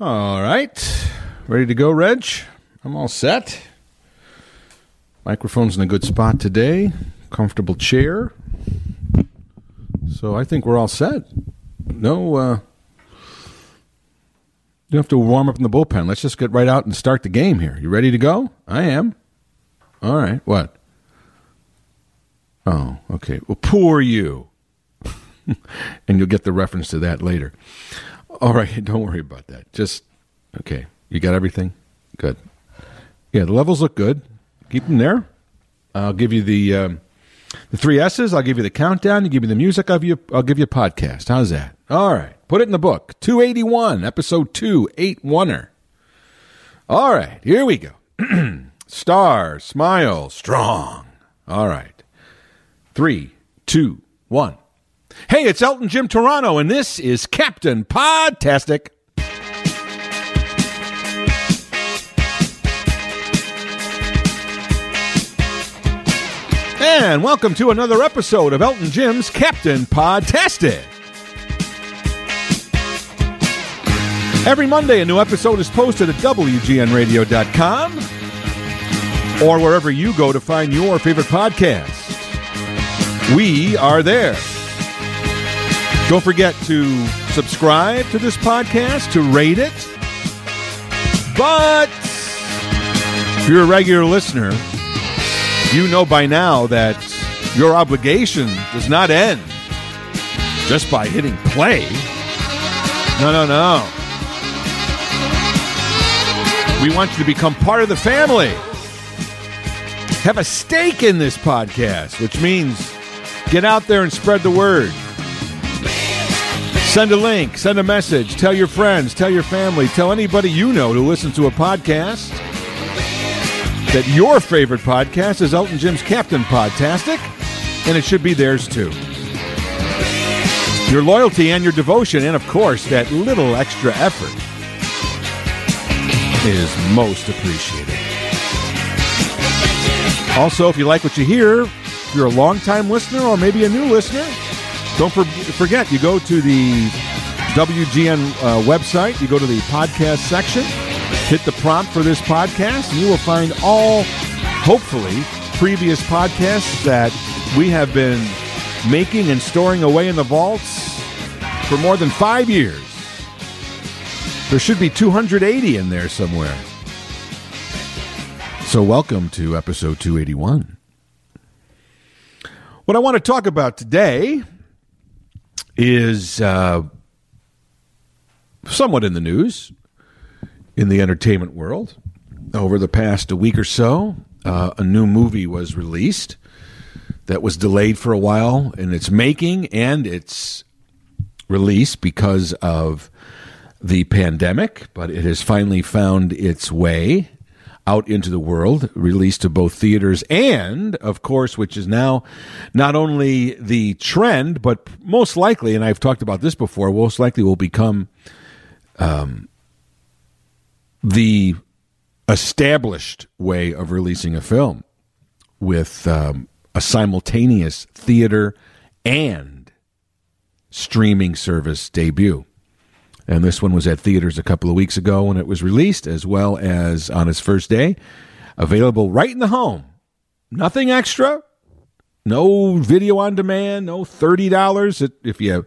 All right. Ready to go, Reg? I'm all set. Microphone's in a good spot today. Comfortable chair. So I think we're all set. No, uh, you have to warm up in the bullpen. Let's just get right out and start the game here. You ready to go? I am. All right. What? Oh, okay. Well, poor you. and you'll get the reference to that later. All right. Don't worry about that. Just, okay. You got everything? Good. Yeah, the levels look good. Keep them there. I'll give you the um, the three S's. I'll give you the countdown. You give me the music. I'll give you, I'll give you a podcast. How's that? All right. Put it in the book. 281, episode 2, 8 oneer. All right. Here we go. Star, smile, strong. All right. Three, two, one. Hey, it's Elton Jim Toronto, and this is Captain Podtastic. And welcome to another episode of Elton Jim's Captain Podtastic. Every Monday, a new episode is posted at WGNRadio.com or wherever you go to find your favorite podcast. We are there. Don't forget to subscribe to this podcast, to rate it. But if you're a regular listener, you know by now that your obligation does not end just by hitting play. No, no, no. We want you to become part of the family. Have a stake in this podcast, which means get out there and spread the word. Send a link, send a message, tell your friends, tell your family, tell anybody you know to listen to a podcast that your favorite podcast is Elton Jim's Captain Podtastic, and it should be theirs too. Your loyalty and your devotion, and of course, that little extra effort is most appreciated. Also, if you like what you hear, if you're a longtime listener or maybe a new listener, don't for- forget you go to the WGN uh, website, you go to the podcast section, hit the prompt for this podcast, and you will find all, hopefully, previous podcasts that we have been making and storing away in the vaults for more than five years. There should be 280 in there somewhere. So, welcome to episode 281. What I want to talk about today is uh, somewhat in the news in the entertainment world. Over the past a week or so, uh, a new movie was released that was delayed for a while in its making and its release because of the pandemic, but it has finally found its way out into the world, released to both theaters and, of course, which is now not only the trend, but most likely, and I've talked about this before, most likely will become um, the established way of releasing a film with um, a simultaneous theater and streaming service debut. And this one was at theaters a couple of weeks ago when it was released, as well as on its first day. Available right in the home. Nothing extra. No video on demand. No $30. If you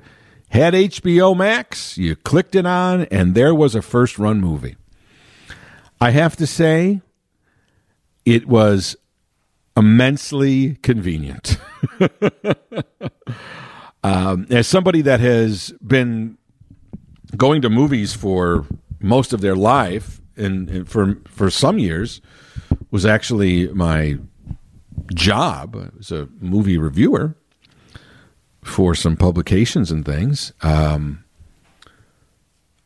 had HBO Max, you clicked it on, and there was a first run movie. I have to say, it was immensely convenient. um, as somebody that has been going to movies for most of their life, and, and for for some years, was actually my job. I was a movie reviewer for some publications and things. Um,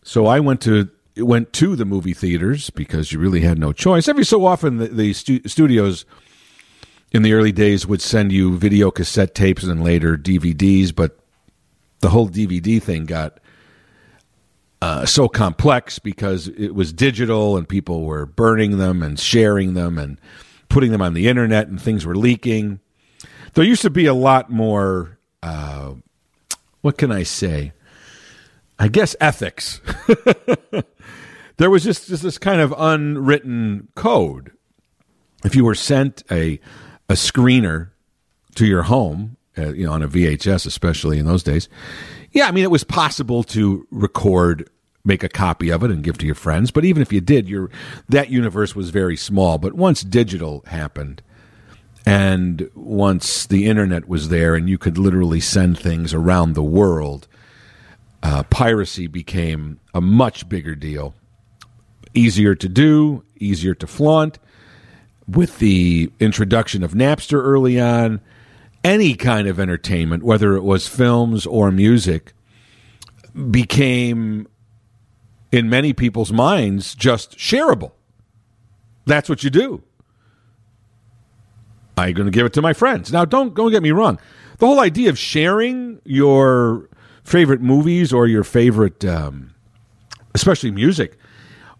so I went to went to the movie theaters because you really had no choice. Every so often, the, the stu- studios in the early days would send you video cassette tapes and later DVDs, but the whole DVD thing got uh, so complex because it was digital and people were burning them and sharing them and putting them on the internet and things were leaking. There used to be a lot more. Uh, what can I say? I guess ethics there was just, just this kind of unwritten code. If you were sent a a screener to your home, uh, you know, on a VHS, especially in those days, yeah, I mean, it was possible to record, make a copy of it, and give to your friends. But even if you did, your that universe was very small. But once digital happened, and once the internet was there, and you could literally send things around the world, uh, piracy became a much bigger deal. Easier to do, easier to flaunt. With the introduction of Napster early on, any kind of entertainment, whether it was films or music, became, in many people's minds, just shareable. That's what you do. I'm going to give it to my friends. Now, don't don't get me wrong. The whole idea of sharing your favorite movies or your favorite, um, especially music,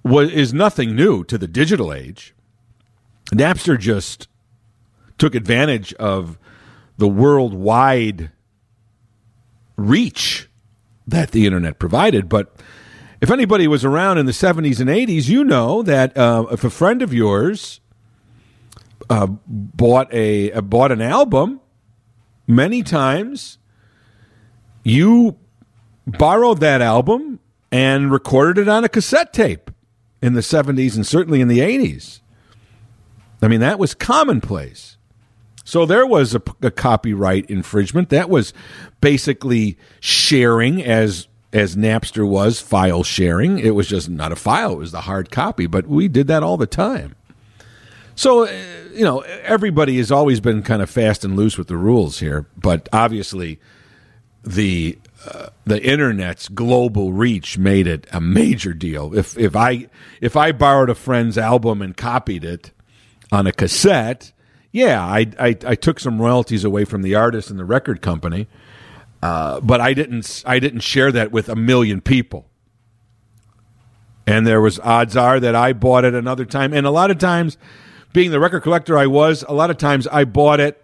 was is nothing new to the digital age. Napster just took advantage of the worldwide reach that the internet provided. But if anybody was around in the 70s and 80s, you know that uh, if a friend of yours uh, bought a uh, bought an album, many times you borrowed that album and recorded it on a cassette tape in the 70s and certainly in the 80s. I mean, that was commonplace. So there was a, a, copyright infringement. That was basically sharing as as Napster was file sharing. It was just not a file; it was the hard copy. But we did that all the time. So uh, you know, everybody has always been kind of fast and loose with the rules here. But obviously, the uh, the internet's global reach made it a major deal. If if I if I borrowed a friend's album and copied it on a cassette yeah, I, I, I took some royalties away from the artist and the record company, uh, but I didn't I didn't share that with a million people. And there was odds are that I bought it another time, and a lot of times, being the record collector I was, a lot of times I bought it,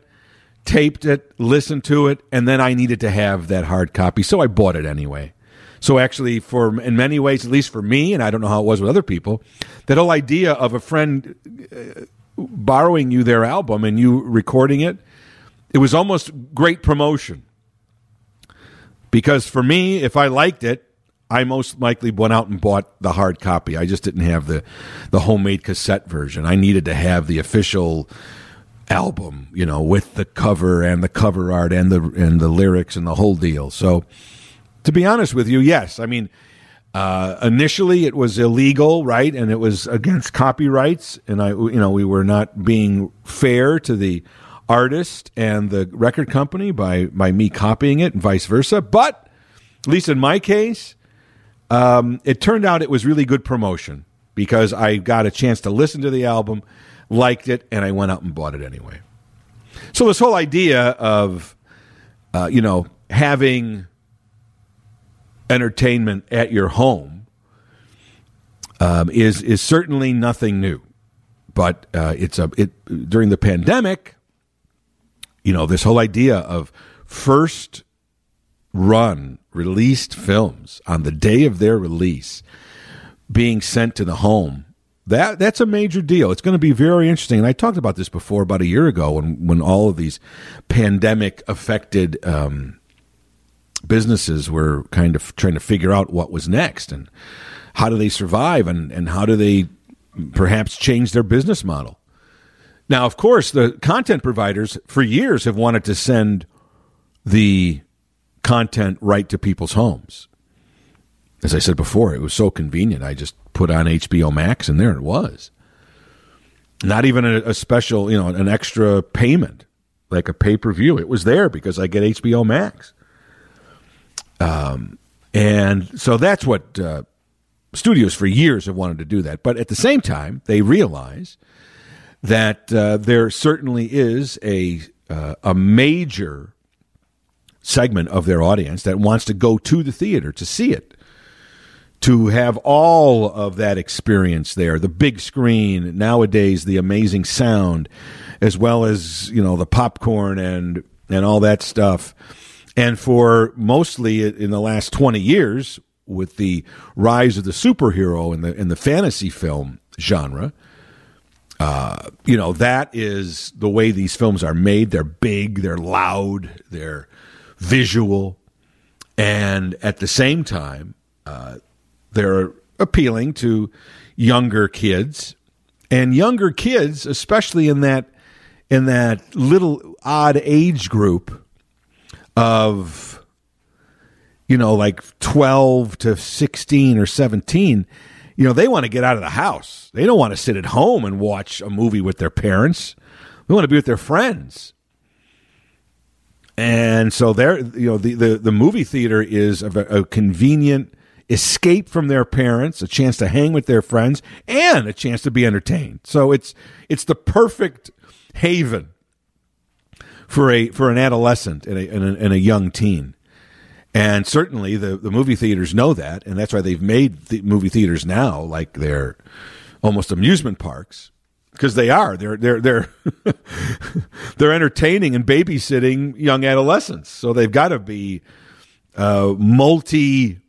taped it, listened to it, and then I needed to have that hard copy, so I bought it anyway. So actually, for in many ways, at least for me, and I don't know how it was with other people, that whole idea of a friend uh, borrowing you their album and you recording it, it was almost great promotion. Because for me, if I liked it, I most likely went out and bought the hard copy. I just didn't have the the homemade cassette version. I needed to have the official album, you know, with the cover and the cover art and the and the lyrics and the whole deal. So, to be honest with you, yes, I mean uh, initially, it was illegal, right, and it was against copyrights, and I, you know, we were not being fair to the artist and the record company by by me copying it, and vice versa. But at least in my case, um, it turned out it was really good promotion because I got a chance to listen to the album, liked it, and I went out and bought it anyway. So this whole idea of, uh, you know, having entertainment at your home um, is is certainly nothing new, but uh, it's a it during the pandemic. You know this whole idea of first run released films on the day of their release being sent to the home that that's a major deal. It's going to be very interesting. And I talked about this before about a year ago when when all of these pandemic affected um, businesses were kind of trying to figure out what was next and how do they survive and, and how do they perhaps change their business model. Now, of course, the content providers for years have wanted to send the content right to people's homes. As I said before, it was so convenient. I just put on HBO Max and there it was. Not even a, a special, you know, an extra payment like a pay per view. It was there because I get HBO Max. Um, and so that's what uh, studios for years have wanted to do that. But at the same time, they realize that uh, there certainly is a uh, a major segment of their audience that wants to go to the theater to see it, to have all of that experience there, the big screen nowadays, the amazing sound, as well as you know the popcorn and and all that stuff. And for mostly in the last 20 years, with the rise of the superhero in the in the fantasy film genre. Uh, you know that is the way these films are made. They're big, they're loud, they're visual, and at the same time, uh, they're appealing to younger kids and younger kids, especially in that in that little odd age group of you know like 12 to 16 or 17 you know they want to get out of the house. They don't want to sit at home and watch a movie with their parents. They want to be with their friends. And so there you know the, the, the movie theater is a, a convenient escape from their parents, a chance to hang with their friends, and a chance to be entertained. So it's it's the perfect haven for a for an adolescent and a, and a, and a young teen. And certainly the, the movie theaters know that, and that's why they've made the movie theaters now like they're almost amusement parks because they are. They're they're they're they're entertaining and babysitting young adolescents. So they've got to be uh, multi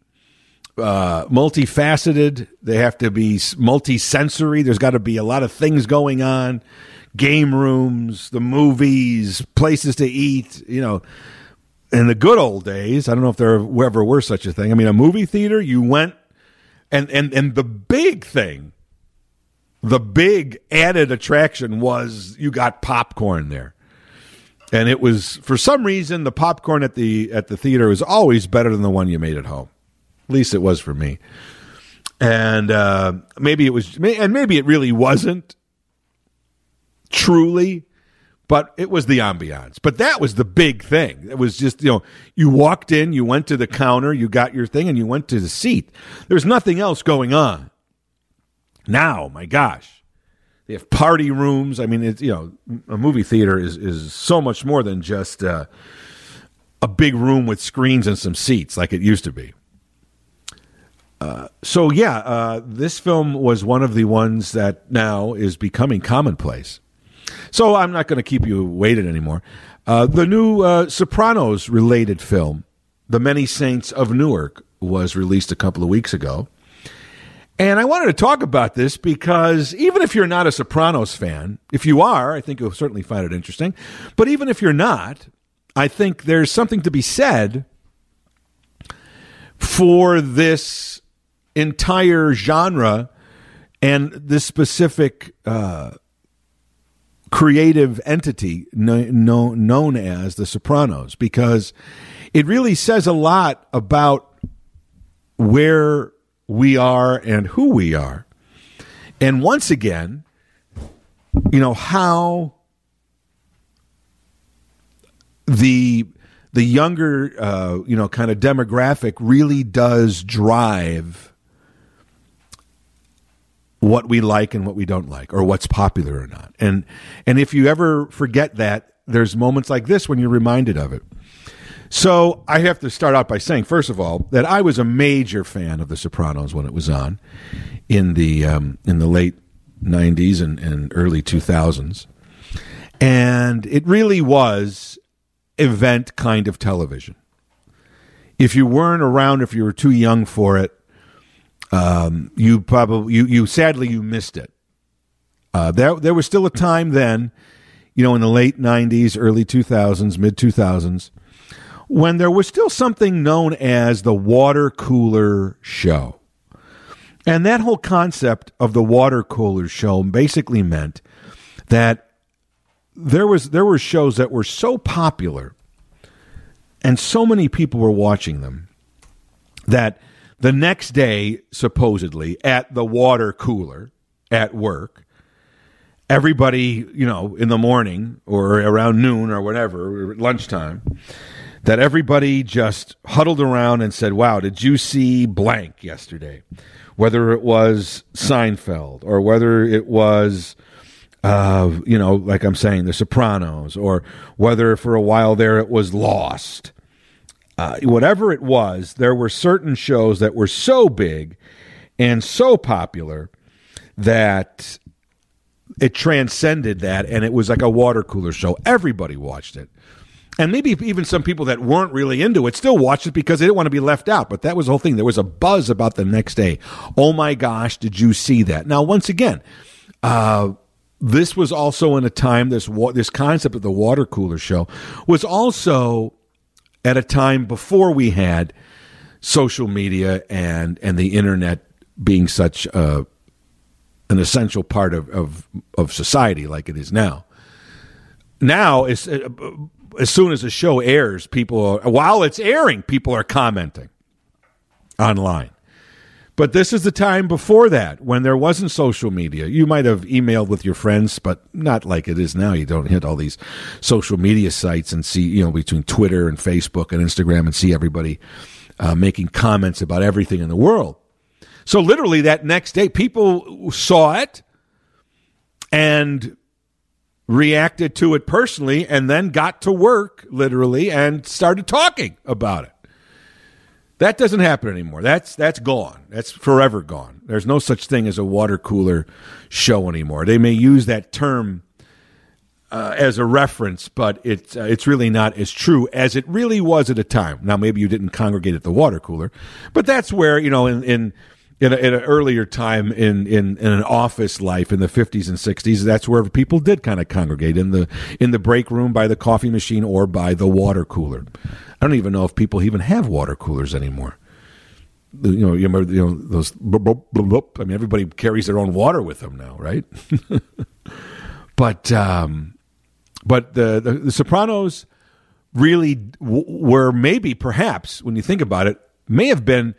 uh, multifaceted. They have to be multi-sensory. There's got to be a lot of things going on. Game rooms, the movies, places to eat. You know, in the good old days, I don't know if there ever were such a thing. I mean, a movie theater, you went, and and and the big thing, the big added attraction was you got popcorn there and it was for some reason the popcorn at the at the theater was always better than the one you made at home. At least it was for me. And uh, maybe it was, and maybe it really wasn't truly, but it was the ambiance. But that was the big thing. It was just, you know, you walked in, you went to the counter, you got your thing, and you went to the seat. There's nothing else going on. Now, my gosh, they have party rooms. I mean, it's, you know, a movie theater is, is so much more than just uh, a big room with screens and some seats like it used to be so yeah, uh, this film was one of the ones that now is becoming commonplace. So I'm not going to keep you waiting anymore. Uh, the new uh, Sopranos related film, The Many Saints of Newark, was released a couple of weeks ago. And I wanted to talk about this because even if you're not a Sopranos fan, if you are, I think you'll certainly find it interesting. But even if you're not, I think there's something to be said for this entire genre and this specific uh, creative entity known, known as The Sopranos because it really says a lot about where we are and who we are. And once again, you know, how the the younger uh, you know kind of demographic really does drive what we like and what we don't like or what's popular or not. And and if you ever forget that, there's moments like this when you're reminded of it. So I have to start out by saying, first of all, that I was a major fan of The Sopranos when it was on in the um, in the late '90s and, and early 2000s, and it really was event kind of television. If you weren't around, if you were too young for it, um, you probably you you sadly you missed it. Uh, there there was still a time then, you know, in the late '90s, early 2000s, mid 2000s, when there was still something known as the water cooler show, and that whole concept of the water cooler show basically meant that there was there were shows that were so popular, and so many people were watching them that the next day, supposedly, at the water cooler at work, everybody, you know, in the morning or around noon or whatever, lunchtime, that everybody just huddled around and said, Wow, did you see blank yesterday? Whether it was Seinfeld or whether it was, uh, you know, like I'm saying, The Sopranos, or whether for a while there it was Lost uh, whatever it was, there were certain shows that were so big and so popular that it transcended that and it was like a water cooler show. Everybody watched it. and maybe even some people that weren't really into it still watched it because they didn't want to be left out. But that was the whole thing. There was a buzz about the next day. Oh my gosh, did you see that? Now, once again, uh, this was also in a time this this concept of the water cooler show was also at a time before we had social media and and the internet being such a, an essential part of, of of society like it is now. Now, as uh, as soon as the show airs, people are, while it's airing, people are commenting online. But this is the time before that when there wasn't social media. You might have emailed with your friends, but not like it is now. You don't hit all these social media sites and see, you know, between Twitter and Facebook and Instagram and see everybody uh, making comments about everything in the world. So literally that next day, people saw it and reacted to it personally and then got to work literally and started talking about it. That doesn't happen anymore. That's that's gone. That's forever gone. There's no such thing as a water cooler show anymore. They may use that term uh, as a reference, but it's uh, it's really not as true as it really was at a time. Now, maybe you didn't congregate at the water cooler, but that's where you know in in in, a, in an earlier time in, in, in an office life in the 50s and 60s that's where people did kind of congregate in the in the break room by the coffee machine or by the water cooler I don't even know if people even have water coolers anymore. You know, you remember you know those. I mean, everybody carries their own water with them now, right? but um, but the, the, the Sopranos really w- were maybe perhaps when you think about it may have been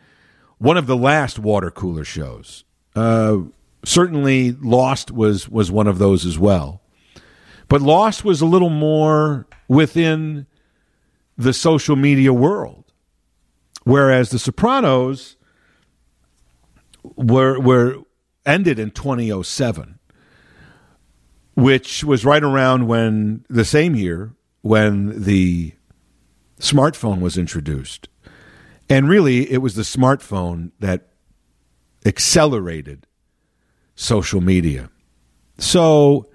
one of the last water cooler shows. Uh, certainly, Lost was was one of those as well. But Lost was a little more within the social media world. Whereas The Sopranos were were ended in 2007, which was right around when the same year when the smartphone was introduced. And really it was the smartphone that accelerated social media. So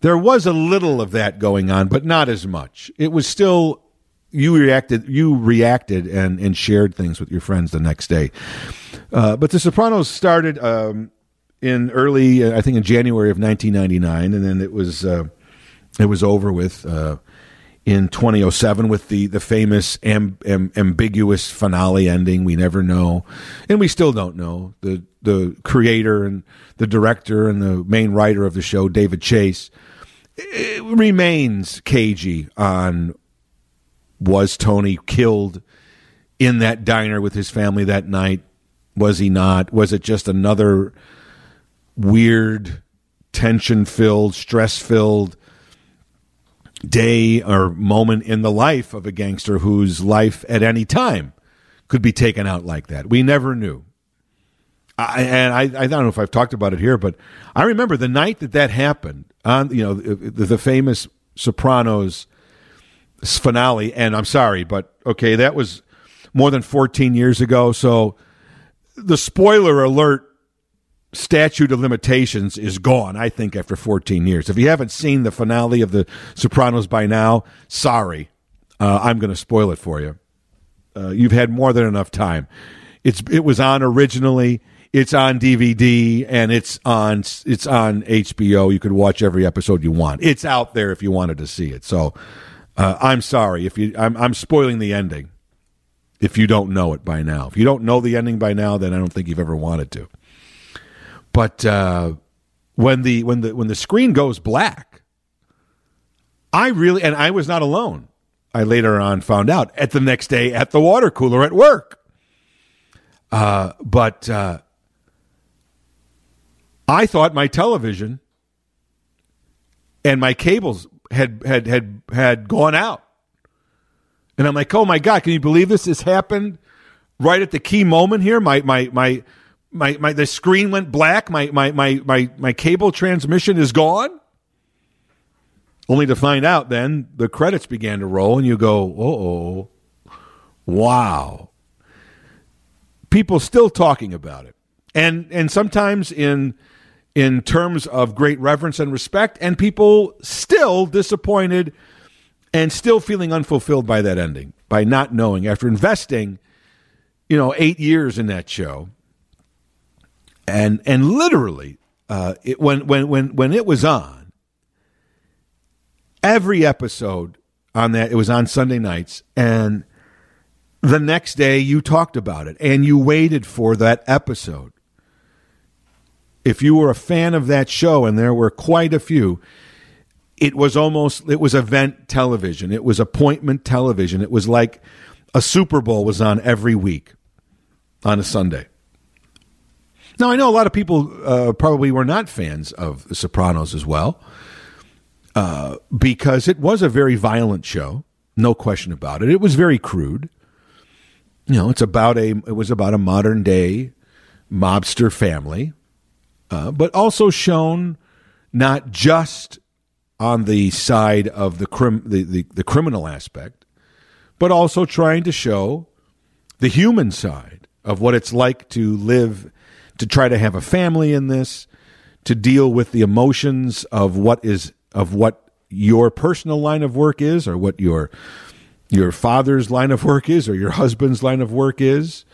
there was a little of that going on, but not as much. It was still you reacted you reacted and, and shared things with your friends the next day. Uh, but The Sopranos started um, in early, uh, I think, in January of 1999, and then it was uh, it was over with uh, in 2007 with the the famous amb- amb- ambiguous finale ending. We never know, and we still don't know the the creator and the director and the main writer of the show, David Chase. Eh, remains cagey on was Tony killed in that diner with his family that night? Was he not? Was it just another weird, tension filled, stress filled day or moment in the life of a gangster whose life at any time could be taken out like that? We never knew. I, and I, I don't know if I've talked about it here, but I remember the night that that happened on, you know, the, the famous Sopranos finale. And I'm sorry, but okay, that was more than 14 years ago. So the spoiler alert statute of limitations is gone, I think, after 14 years. If you haven't seen the finale of The Sopranos by now, sorry. Uh, I'm going to spoil it for you. Uh, you've had more than enough time. It's it was on originally. It's on DVD and it's on it's on HBO. You could watch every episode you want. It's out there if you wanted to see it. So uh, I'm sorry if you. I'm, I'm spoiling the ending. If you don't know it by now, if you don't know the ending by now, then I don't think you've ever wanted to. But uh, when the when the when the screen goes black, I really and I was not alone. I later on found out at the next day at the water cooler at work. Uh, but uh, I thought my television and my cables had had had had gone out. And I'm like, oh my God, can you believe this has happened right at the key moment here? My my my my my the screen went black, my my my my my cable transmission is gone. Only to find out then the credits began to roll and you go, oh wow. People still talking about it. And and sometimes in in terms of great reverence and respect, and people still disappointed and still feeling unfulfilled by that ending, by not knowing after investing, you know, eight years in that show, and and literally, uh, it, when when when when it was on, every episode on that it was on Sunday nights, and the next day you talked about it and you waited for that episode. If you were a fan of that show, and there were quite a few, it was almost it was event television. It was appointment television. It was like a Super Bowl was on every week on a Sunday. Now I know a lot of people uh, probably were not fans of The Sopranos as well, uh, because it was a very violent show, no question about it. It was very crude. You know, it's about a it was about a modern day mobster family, uh, but also shown not just on the side of the, crim- the, the, the criminal aspect, but also trying to show the human side of what it's like to live, to try to have a family in this, to deal with the emotions of what is of what your personal line of work is, or what your your father's line of work is, or your husband's line of work is,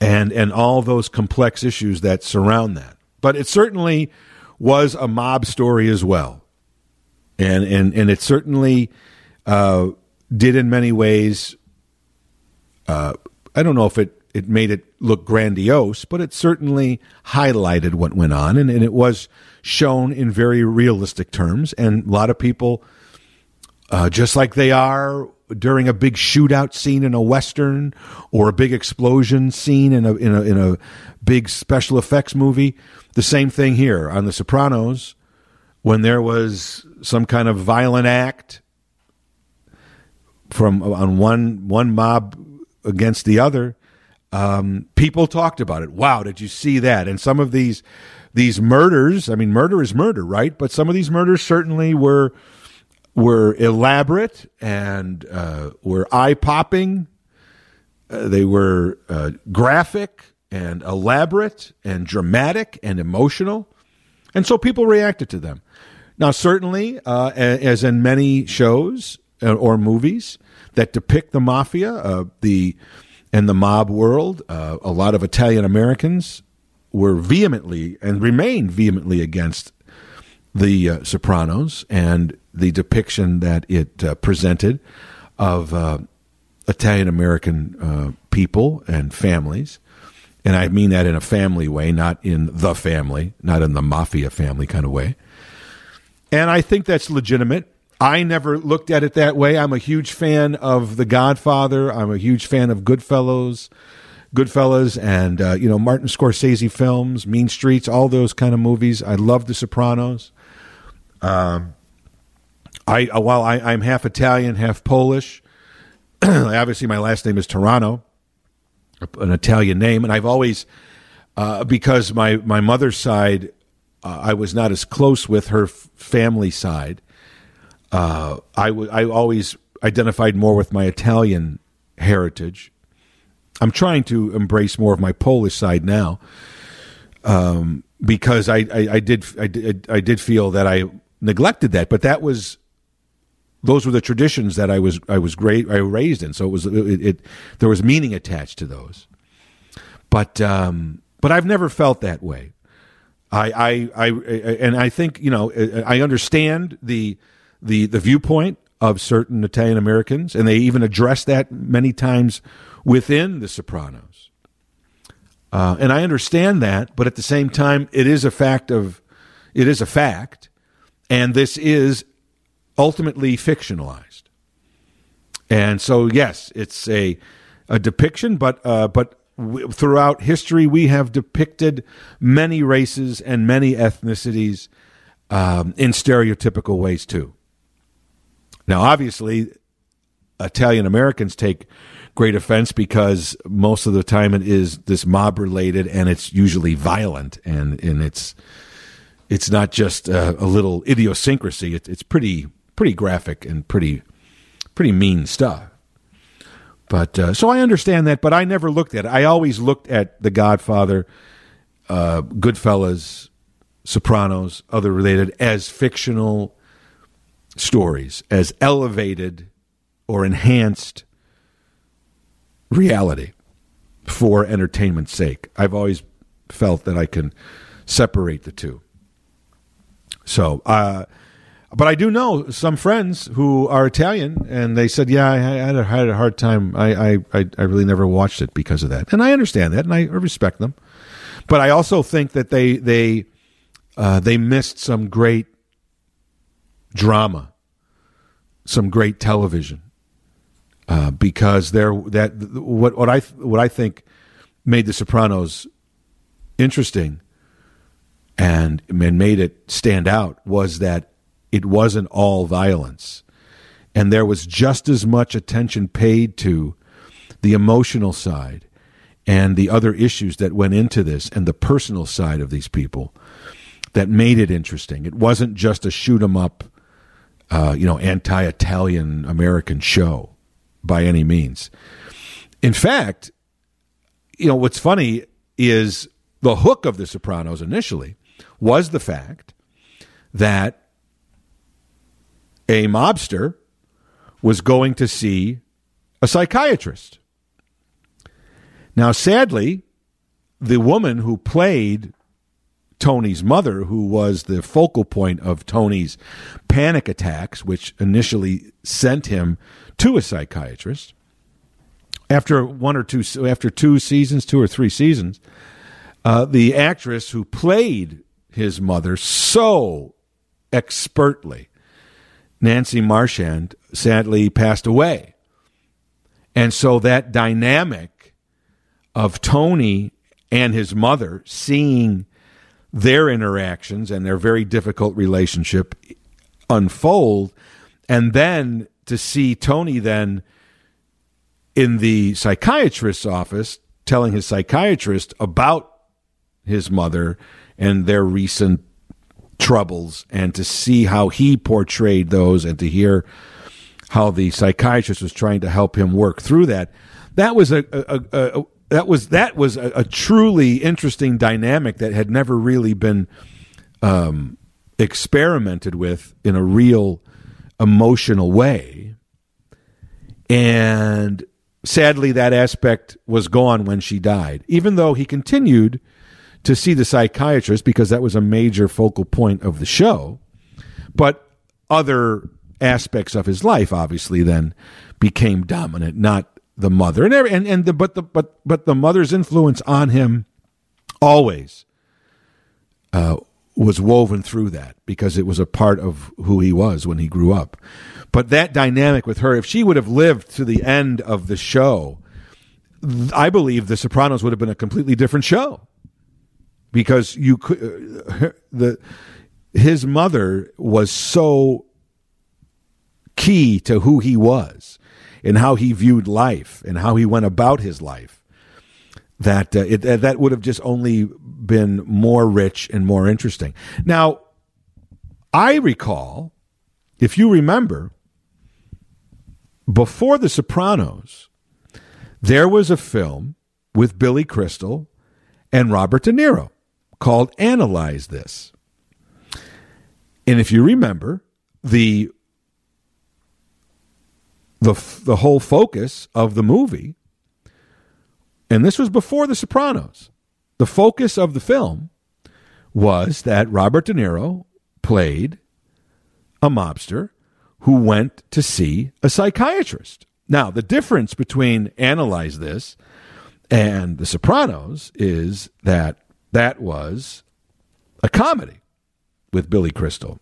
and and all those complex issues that surround that. But it certainly was a mob story as well, and and and it certainly uh, did in many ways. Uh, I don't know if it it made it look grandiose, but it certainly highlighted what went on, and, and it was shown in very realistic terms. And a lot of people, uh, just like they are during a big shootout scene in a western or a big explosion scene in a in a in a big special effects movie, the same thing here on The Sopranos, when there was some kind of violent act from on one one mob against the other, um, people talked about it. Wow, did you see that? And some of these these murders, I mean, murder is murder, right? But some of these murders certainly were were elaborate and uh, were eye popping. Uh, they were uh, graphic and elaborate and dramatic and emotional. And so people reacted to them. Now, certainly, uh, as in many shows uh, or movies that depict the mafia, uh, the and the mob world, uh, a lot of Italian Americans were vehemently and remain vehemently against the uh, Sopranos and the depiction that it uh, presented of uh, Italian American uh, people and families. And I mean that in a family way, not in the family, not in the mafia family kind of way. And I think that's legitimate. I never looked at it that way. I'm a huge fan of The Godfather. I'm a huge fan of Goodfellas, Goodfellas, and uh, you know Martin Scorsese films, Mean Streets, all those kind of movies. I love The Sopranos. Um, I uh, while I, I'm half Italian, half Polish. obviously, my last name is Toronto, an Italian name, and I've always uh, because my my mother's side, uh, I was not as close with her f- family side. Uh, I, w- I always identified more with my Italian heritage. I'm trying to embrace more of my Polish side now, um, because I, I, I, did I did I did feel that I neglected that, but that was those were the traditions that I was I was great I raised in. So it was it, it there was meaning attached to those, but um, but I've never felt that way. I, I I and I think you know I understand the the the viewpoint of certain Italian Americans, and they even address that many times within The Sopranos. Uh, and I understand that, but at the same time, it is a fact of it is a fact, and this is ultimately fictionalized. And so, yes, it's a a depiction, but uh, but w- throughout history, we have depicted many races and many ethnicities um, in stereotypical ways too. Now, obviously, Italian Americans take great offense because most of the time it is this mob related and it's usually violent and, and it's it's not just a, a little idiosyncrasy. It, it's pretty pretty graphic and pretty pretty mean stuff. But uh, so I understand that, but I never looked at it. I always looked at The Godfather, uh, Goodfellas, Sopranos, other related as fictional stories as elevated or enhanced reality for entertainment's sake. I've always felt that I can separate the two. So, uh, but I do know some friends who are Italian, and they said, "Yeah, I had a, had a hard time. I, I I really never watched it because of that." And I understand that, and I respect them. But I also think that they they uh, they missed some great drama, some great television, uh, because there that what what I what I think made The Sopranos interesting and, and made it stand out was that it wasn't all violence. And there was just as much attention paid to the emotional side and the other issues that went into this and the personal side of these people that made it interesting. It wasn't just a shoot 'em up, uh, you know, anti-Italian American show by any means. In fact, you know what's funny is the hook of The Sopranos initially was the fact that a mobster was going to see a psychiatrist. Now, sadly, the woman who played Tony's mother, who was the focal point of Tony's panic attacks, which initially sent him to a psychiatrist, after one or two, after two seasons, two or three seasons, uh, the actress who played his mother so expertly Nancy Marchand sadly passed away. And so that dynamic of Tony and his mother seeing their interactions and their very difficult relationship unfold, and then to see Tony then in the psychiatrist's office telling his psychiatrist about his mother and their recent troubles and to see how he portrayed those and to hear how the psychiatrist was trying to help him work through that. That was a, a, a, a that was that was a, truly interesting dynamic that had never really been um, experimented with in a real emotional way and sadly that aspect was gone when she died even though he continued to see the psychiatrist because that was a major focal point of the show. But other aspects of his life obviously then became dominant, not the mother. And and, and the, but the but but the mother's influence on him always uh, was woven through that because it was a part of who he was when he grew up. But that dynamic with her, if she would have lived to the end of the show, I believe The Sopranos would have been a completely different show because you could uh, the his mother was so key to who he was and how he viewed life and how he went about his life that uh, it, that would have just only been more rich and more interesting. Now, I recall, if you remember, before The Sopranos, there was a film with Billy Crystal and Robert De Niro called Analyze This. And if you remember, the the the whole focus of the movie and this was before the Sopranos. The focus of the film was that Robert De Niro played a mobster who went to see a psychiatrist. Now, the difference between Analyze This and The Sopranos is that that was a comedy with Billy Crystal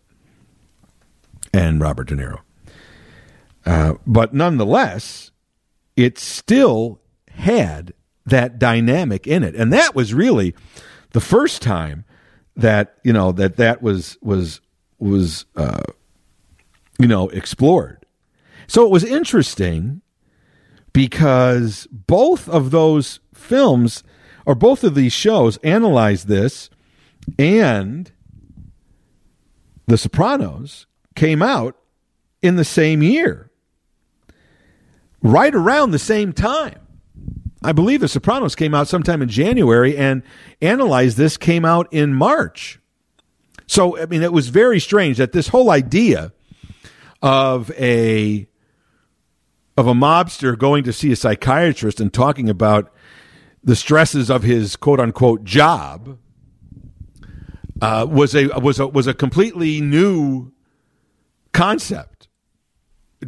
and Robert De Niro. Uh, but nonetheless, it still had that dynamic in it, and that was really the first time that you know that that was was was uh, you know explored. So it was interesting because both of those films or both of these shows analyze this and The Sopranos came out in the same year, right around the same time. I believe The Sopranos came out sometime in January, and Analyze This came out in March. So, I mean, it was very strange that this whole idea of a of a mobster going to see a psychiatrist and talking about the stresses of his quote unquote job uh, was a was a was a completely new concept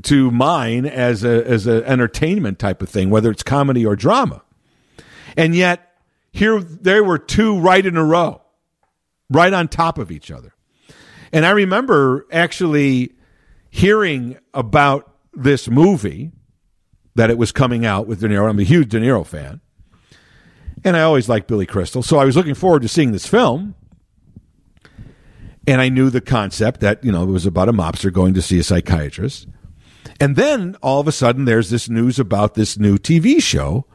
to mine as a as an entertainment type of thing, whether it's comedy or drama. And yet here there were two right in a row, right on top of each other. And I remember actually hearing about this movie that it was coming out with De Niro. I'm a huge De Niro fan. And I always liked Billy Crystal. So I was looking forward to seeing this film. And I knew the concept that, you know, it was about a mobster going to see a psychiatrist. And then all of a sudden there's this news about this new TV show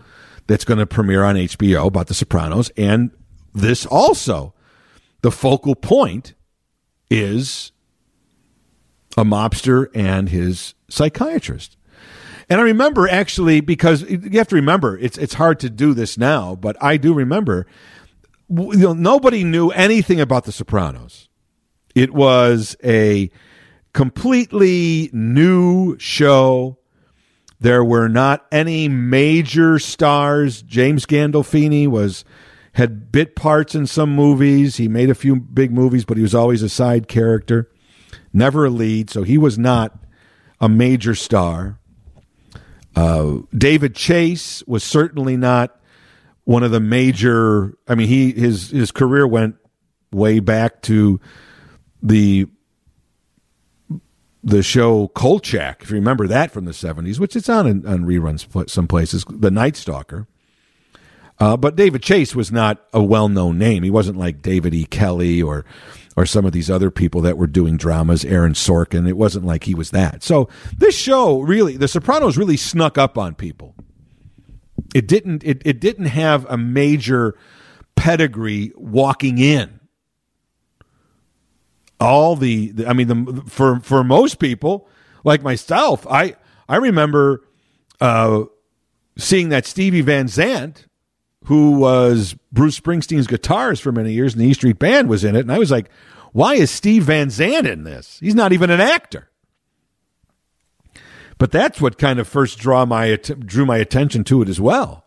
that's going to premiere on HBO about The Sopranos. And this also, the focal point is a mobster and his psychiatrist. And I remember actually because you have to remember it's it's hard to do this now, but I do remember you know, nobody knew anything about The Sopranos. It was a completely new show. There were not any major stars. James Gandolfini was had bit parts in some movies. He made a few big movies, but he was always a side character, never a lead. So he was not a major star. Uh, David Chase was certainly not one of the major. I mean, he his his career went way back to the the show Kolchak, if you remember that from the seventies, which it's on on reruns some places. The Night Stalker. Uh, but David Chase was not a well known name. He wasn't like David E. Kelley or or some of these other people that were doing dramas, Aaron Sorkin. It wasn't like he was that. So this show really, The Sopranos really snuck up on people. It didn't. It, it didn't have a major pedigree walking in. All the, I mean, the for for most people like myself, I I remember uh, seeing that Stevie Van Zandt who was Bruce Springsteen's guitarist for many years, and the E Street Band was in it. And I was like, why is Steve Van Zandt in this? He's not even an actor. But that's what kind of first draw my drew my attention to it as well.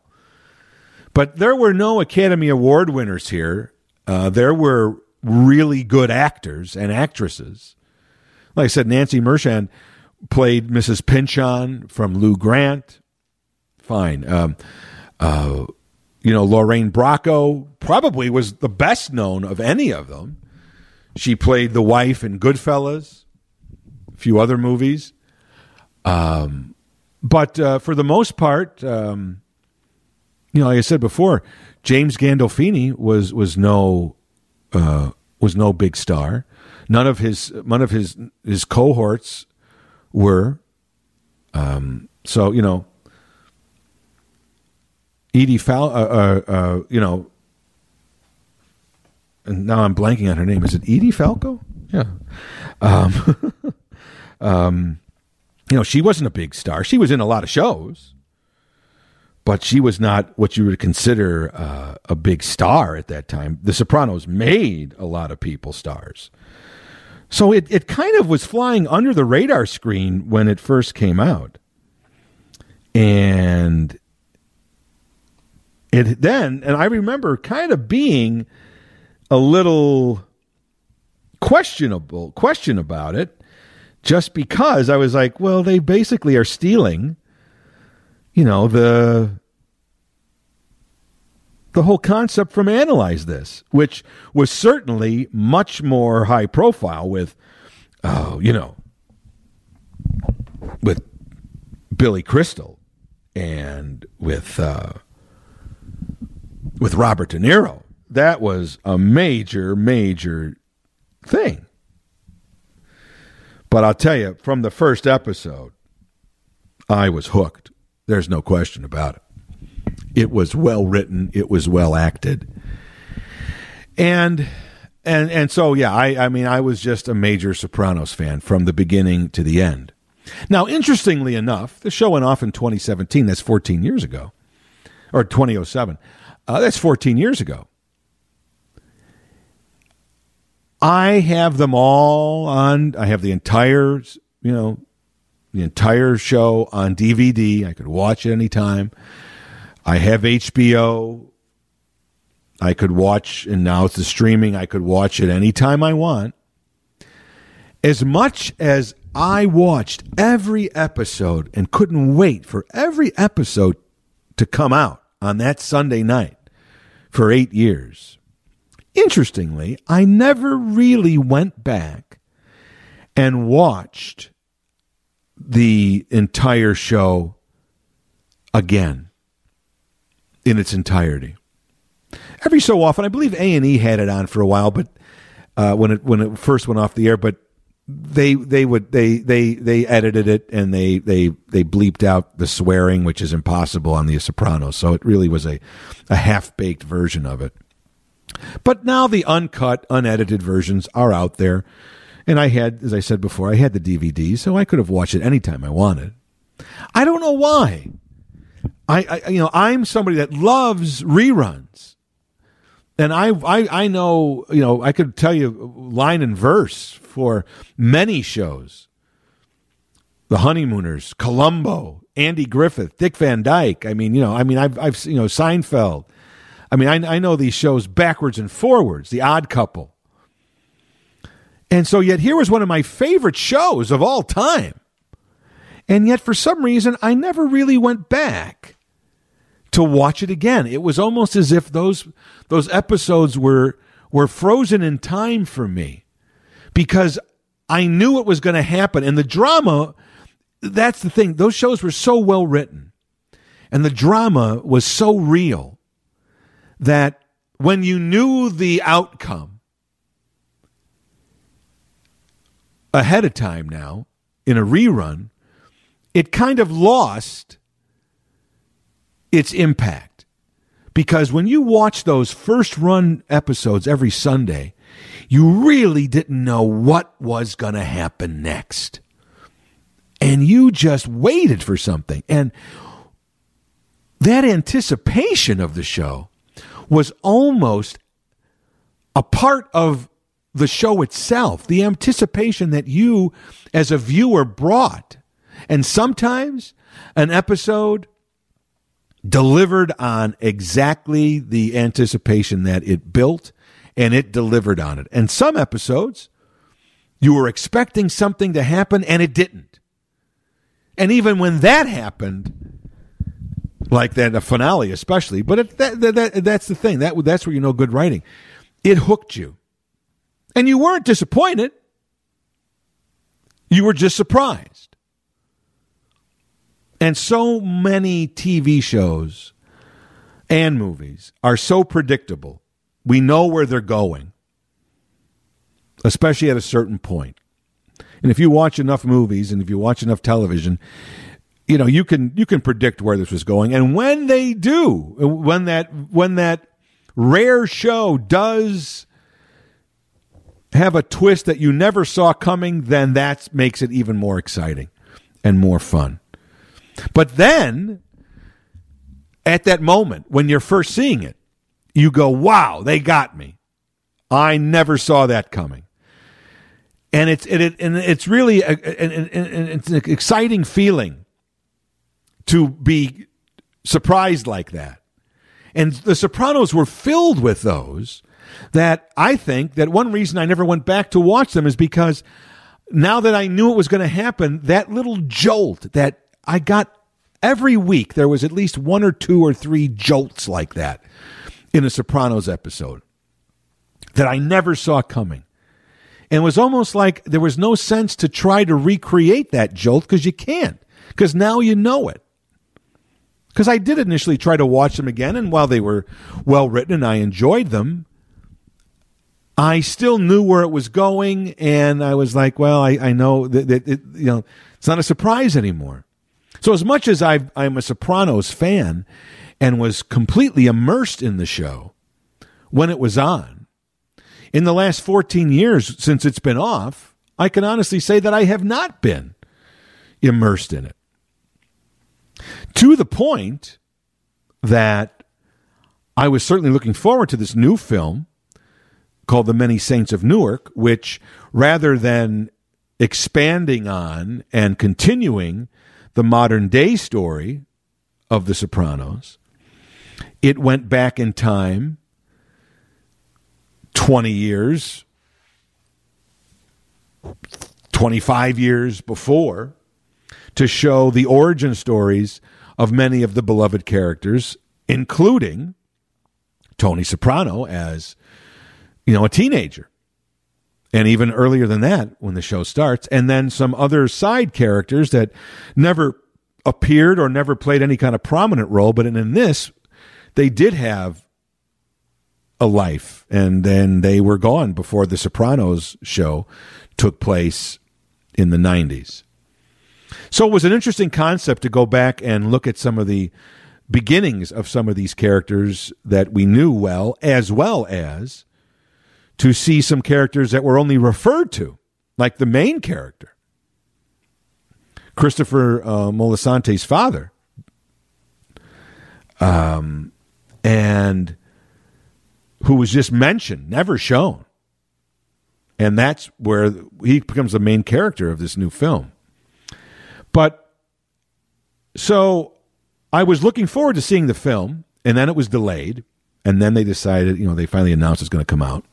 But there were no Academy Award winners here. Uh, there were really good actors and actresses. Like I said, Nancy Marchand played Mrs. Pynchon from Lou Grant. Fine. Um, uh, you know, Lorraine Bracco probably was the best known of any of them. She played the wife in Goodfellas, a few other movies. Um, but uh, for the most part, um, you know, like I said before, James Gandolfini was was no uh, was no big star. None of his none of his his cohorts were. Um, so you know, Edie Fal, uh, uh, uh, you know, and now I'm blanking on her name. Is it Edie Falco? Yeah. Um, um, you know, she wasn't a big star. She was in a lot of shows, but she was not what you would consider uh, a big star at that time. The Sopranos made a lot of people stars. So it, it kind of was flying under the radar screen when it first came out. And it then, and I remember kind of being a little questionable, question about it, just because I was like, well, they basically are stealing, you know, the the whole concept from Analyze This, which was certainly much more high profile with, oh, you know, with Billy Crystal and with. Uh, with Robert De Niro. That was a major, major thing. But I'll tell you, from the first episode, I was hooked. There's no question about it. It was well written, it was well acted. And and and so yeah, I I mean I was just a major Sopranos fan from the beginning to the end. Now, interestingly enough, the show went off in 2017. That's 14 years ago, or 2007. Uh, that's 14 years ago. I have them all on. I have the entire you know, the entire show on DVD. I could watch it anytime. I have HBO. I could watch, and now it's the streaming. I could watch it anytime I want. As much as I watched every episode and couldn't wait for every episode to come out on that Sunday night for eight years. Interestingly, I never really went back and watched the entire show again in its entirety. Every so often, I believe A and E had it on for a while, but uh, when it when it first went off the air, but they they would they they they edited it and they they they bleeped out the swearing, which is impossible on The Sopranos. So it really was a a half baked version of it. But now the uncut, unedited versions are out there. And I had, as I said before, I had the DVD, so I could have watched it anytime I wanted. I don't know why. I, I you know, I'm somebody that loves reruns. And I, I, I know, you know, I could tell you line and verse for many shows. The Honeymooners, Columbo, Andy Griffith, Dick Van Dyke. I mean, you know, I mean, I've, I've, you know, Seinfeld. I mean, I, I know these shows backwards and forwards. The Odd Couple. And so, yet, here was one of my favorite shows of all time. And yet, for some reason, I never really went back to watch it again. It was almost as if those those episodes were were frozen in time for me because I knew it was going to happen. And the drama, that's the thing. Those shows were so well written, and the drama was so real that when you knew the outcome ahead of time now in a rerun, it kind of lost its impact. Because when you watch those first run episodes every Sunday, you really didn't know what was going to happen next. And you just waited for something. And that anticipation of the show was almost a part of the show itself, the anticipation that you as a viewer brought. And sometimes an episode delivered on exactly the anticipation that it built and it delivered on it. And some episodes, you were expecting something to happen and it didn't. And even when that happened, like that, a finale especially, but it, that, that, that, that's the thing. That, that's where you know good writing. It hooked you. And you weren't disappointed. You were just surprised. And so many TV shows and movies are so predictable. We know where they're going, especially at a certain point. And if you watch enough movies and if you watch enough television, you know, you can you can predict where this was going. And when they do, when that when that rare show does have a twist that you never saw coming, then that makes it even more exciting and more fun. But then, at that moment, when you're first seeing it, you go, wow, they got me. I never saw that coming. And it's, it, and it's really a, it's an exciting feeling to be surprised like that. And The Sopranos were filled with those that I think that one reason I never went back to watch them is because now that I knew it was going to happen, that little jolt that I got every week, there was at least one or two or three jolts like that in a Sopranos episode that I never saw coming. And it was almost like there was no sense to try to recreate that jolt because you can't, because now you know it. Because I did initially try to watch them again, and while they were well written and I enjoyed them, I still knew where it was going, and I was like, well, I, I know that, that it, you know it's not a surprise anymore. So as much as i I'm a Sopranos fan and was completely immersed in the show when it was on, in the last 14 years since it's been off, I can honestly say that I have not been immersed in it. To the point that I was certainly looking forward to this new film called The Many Saints of Newark, which rather than expanding on and continuing the modern day story of The Sopranos. It went back in time 20 years, 25 years before to show the origin stories of many of the beloved characters, including Tony Soprano as, you know, a teenager. And even earlier than that, when the show starts, and then some other side characters that never appeared or never played any kind of prominent role, but in, this, they did have a life, and then they were gone before the Sopranos show took place in the 90s. So it was an interesting concept to go back and look at some of the beginnings of some of these characters that we knew well, as well as to see some characters that were only referred to, like the main character, Christopher uh, father. Um, and who was just mentioned, never shown. And that's where he becomes the main character of this new film. But so I was looking forward to seeing the film, and then it was delayed, and then they decided, you know, they finally announced it's going to come out.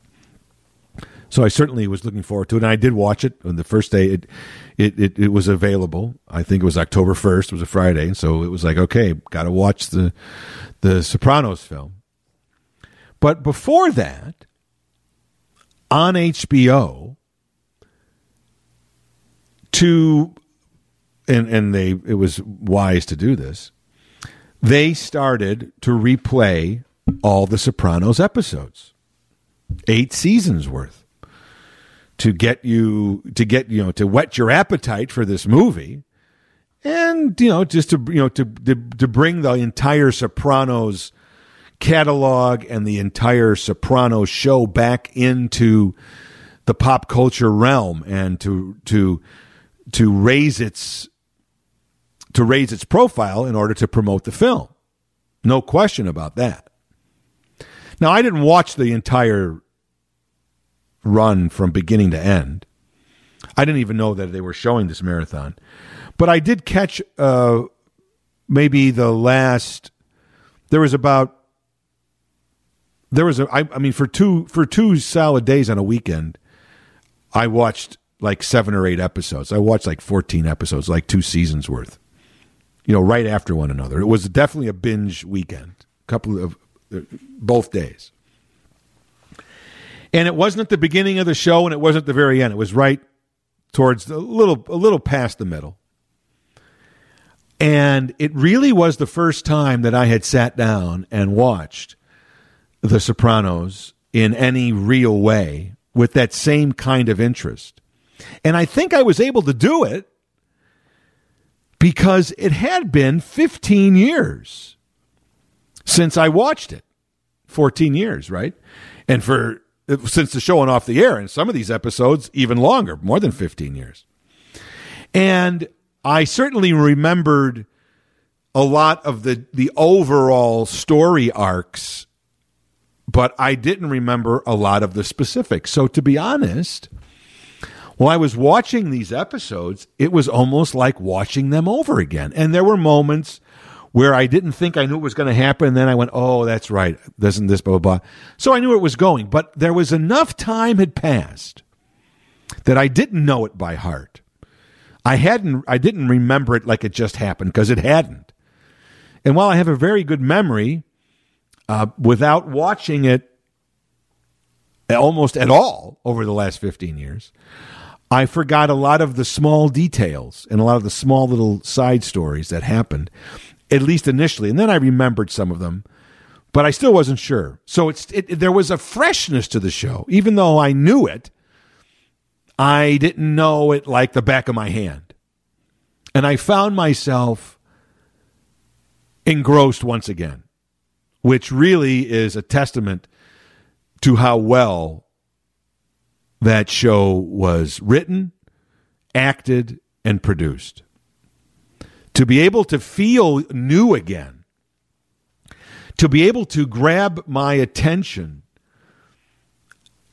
So I certainly was looking forward to it, and I did watch it on the first day. It, it, it, it was available. I think it was October first. It was a Friday, so it was like, okay, got to watch the the Sopranos film. But before that, on HBO, to and and they it was wise to do this. They started to replay all the Sopranos episodes, eight seasons worth, to get you to get you know to whet your appetite for this movie, and you know just to you know to to, to bring the entire Sopranos catalog and the entire Sopranos show back into the pop culture realm and to to to raise its to raise its profile in order to promote the film. No question about that. Now, I didn't watch the entire run from beginning to end. I didn't even know that they were showing this marathon. But I did catch uh, maybe the last. There was about. There was a. I, I mean, for two for two solid days on a weekend, I watched like seven or eight episodes. I watched like fourteen episodes, like two seasons worth you know, right after one another. It was definitely a binge weekend, a couple of uh, both days. And it wasn't at the beginning of the show, and it wasn't at the very end. It was right towards a little, a little past the middle. And it really was the first time that I had sat down and watched The Sopranos in any real way with that same kind of interest. And I think I was able to do it because it had been 15 years since I watched it. 14 years, right? And for since the show went off the air, and some of these episodes even longer, more than 15 years. And I certainly remembered a lot of the the overall story arcs, but I didn't remember a lot of the specifics. So to be honest, while I was watching these episodes, it was almost like watching them over again. And there were moments where I didn't think I knew it was going to happen. And then I went, oh, that's right. Doesn't this, blah, blah, blah. So I knew it was going. But there was enough time had passed that I didn't know it by heart. I hadn't, I didn't remember it like it just happened because it hadn't. And while I have a very good memory, uh, without watching it almost at all over the last 15 years, I forgot a lot of the small details and a lot of the small little side stories that happened, at least initially. And then I remembered some of them, but I still wasn't sure. So it's it, there was a freshness to the show, even though I knew it. I didn't know it like the back of my hand, and I found myself engrossed once again, which really is a testament to how well that show was written, acted, and produced. To be able to feel new again, to be able to grab my attention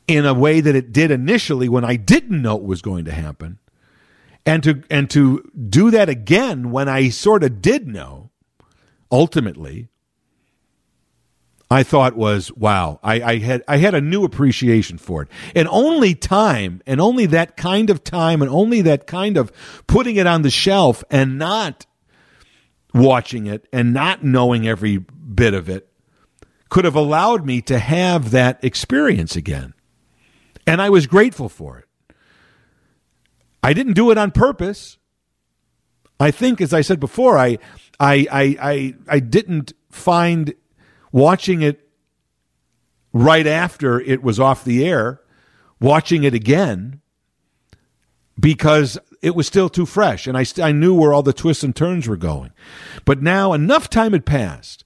in a way that it did initially when I didn't know it was going to happen, And to and to do that again when I sort of did know, ultimately, I thought was wow. I, I, had I had a new appreciation for it, and only time, and only that kind of time, and only that kind of putting it on the shelf and not watching it and not knowing every bit of it could have allowed me to have that experience again, and I was grateful for it. I didn't do it on purpose. I think, as I said before, I I I I, I didn't find watching it right after it was off the air, watching it again because it was still too fresh and I, st- I knew where all the twists and turns were going. But now enough time had passed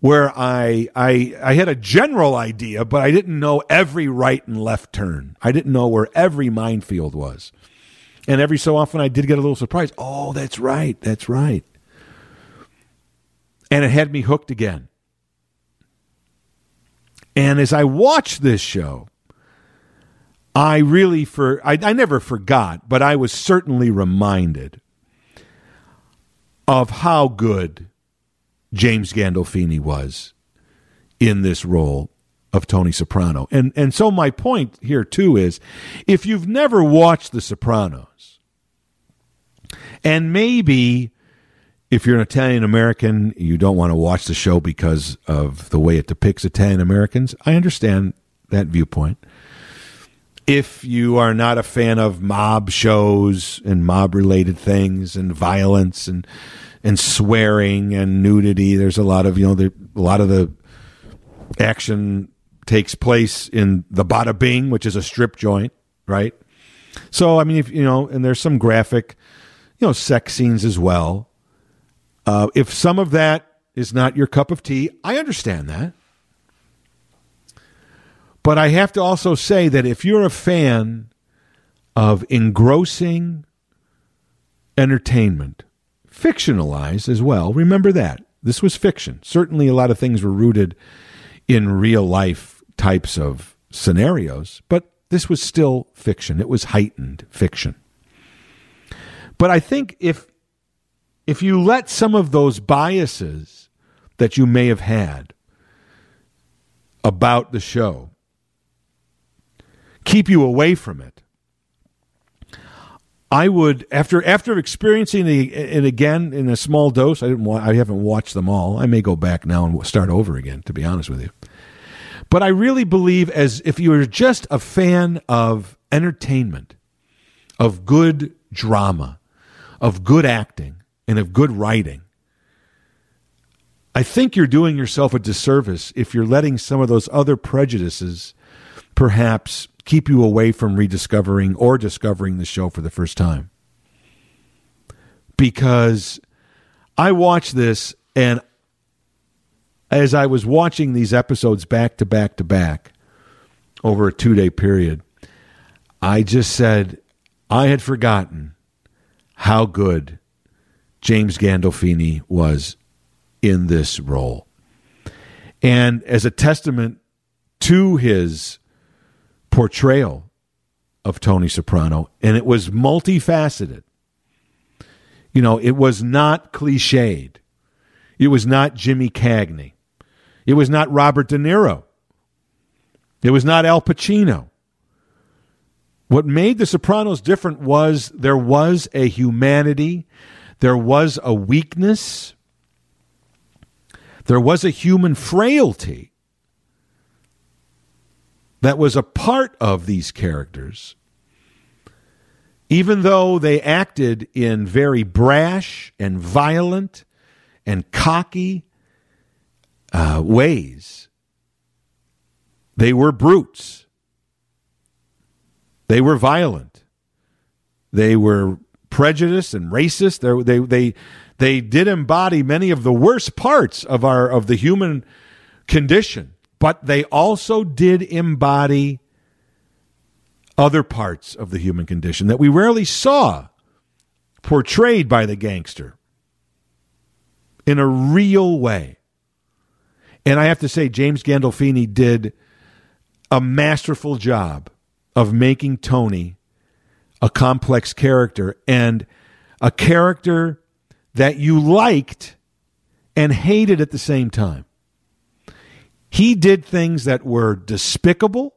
where I, I, I had a general idea, but I didn't know every right and left turn. I didn't know where every minefield was. And every so often I did get a little surprised. Oh, that's right. That's right. And it had me hooked again. And as I watched this show, I really for I, I never forgot, but I was certainly reminded of how good James Gandolfini was in this role of Tony Soprano. And and so my point here too is if you've never watched The Sopranos and maybe if you're an Italian American, you don't want to watch the show because of the way it depicts Italian Americans. I understand that viewpoint. If you are not a fan of mob shows and mob related things and violence and and swearing and nudity, there's a lot of you know there, a lot of the action takes place in the Bada Bing, which is a strip joint, right? So I mean, if you know, and there's some graphic, you know, sex scenes as well. Uh, if some of that is not your cup of tea, I understand that. But I have to also say that if you're a fan of engrossing entertainment, fictionalized as well, remember that. This was fiction. Certainly, a lot of things were rooted in real life types of scenarios, but this was still fiction. It was heightened fiction. But I think if if you let some of those biases that you may have had about the show keep you away from it, I would after after experiencing the, it again in a small dose. I didn't. I haven't watched them all. I may go back now and start over again. To be honest with you, but I really believe as if you are just a fan of entertainment, of good drama, of good acting, and of good writing, I think you're doing yourself a disservice if you're letting some of those other prejudices perhaps keep you away from rediscovering or discovering the show for the first time. Because I watched this and as I was watching these episodes back to back to back over a two day period, I just said, I had forgotten how good James Gandolfini was in this role. And as a testament to his portrayal of Tony Soprano, and it was multifaceted. You know, it was not cliched. It was not Jimmy Cagney. It was not Robert De Niro. It was not Al Pacino. What made The Sopranos different was there was a humanity there was a weakness, there was a human frailty that was a part of these characters. Even though they acted in very brash and violent and cocky uh, ways, they were brutes. They were violent. They were prejudiced and racist. They're, they they they did embody many of the worst parts of our of the human condition, but they also did embody other parts of the human condition that we rarely saw portrayed by the gangster in a real way. And I have to say, James Gandolfini did a masterful job of making Tony a complex character and a character that you liked and hated at the same time. He did things that were despicable,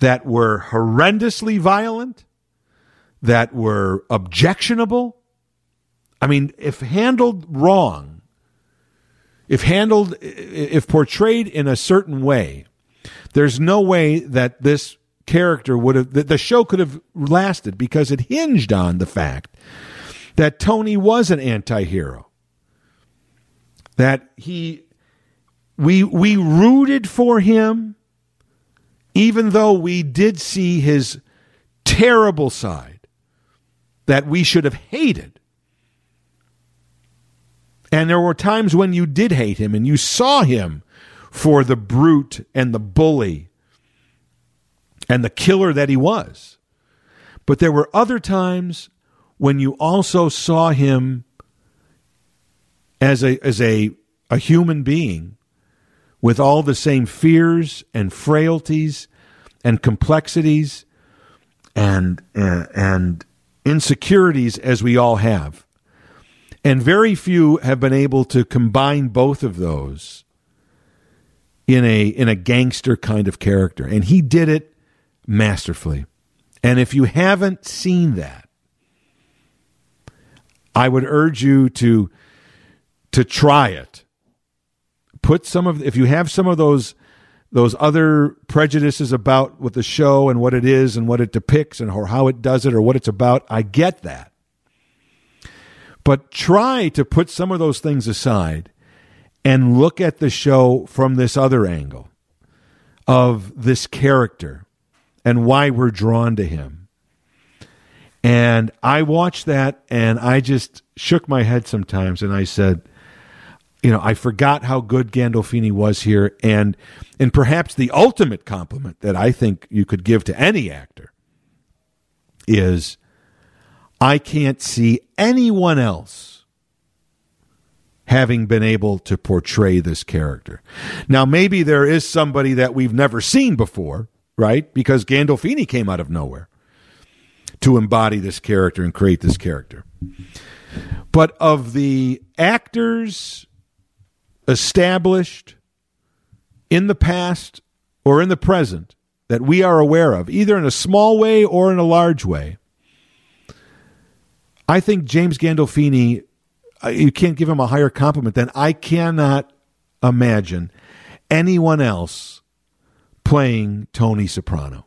that were horrendously violent, that were objectionable. I mean, if handled wrong, if handled, if portrayed in a certain way, there's no way that this character would have, that the show could have lasted because it hinged on the fact that Tony was an anti hero. That he, we, we rooted for him, even though we did see his terrible side that we should have hated. And there were times when you did hate him and you saw him for the brute and the bully and the killer that he was. But there were other times when you also saw him as a as a a human being with all the same fears and frailties and complexities and uh, and insecurities as we all have. And very few have been able to combine both of those in a in a gangster kind of character. And he did it masterfully. And if you haven't seen that, I would urge you to to try it. Put some of if you have some of those those other prejudices about what the show and what it is and what it depicts and or how it does it or what it's about, I get that. But try to put some of those things aside and look at the show from this other angle of this character and why we're drawn to him. And I watched that and I just shook my head sometimes and I said, you know, I forgot how good Gandolfini was here. And, and perhaps the ultimate compliment that I think you could give to any actor is I can't see anyone else having been able to portray this character. Now, maybe there is somebody that we've never seen before right? Because Gandolfini came out of nowhere to embody this character and create this character. But of the actors established in the past or in the present that we are aware of, either in a small way or in a large way, I think James Gandolfini, uh, you can't give him a higher compliment than I cannot imagine anyone else playing Tony Soprano.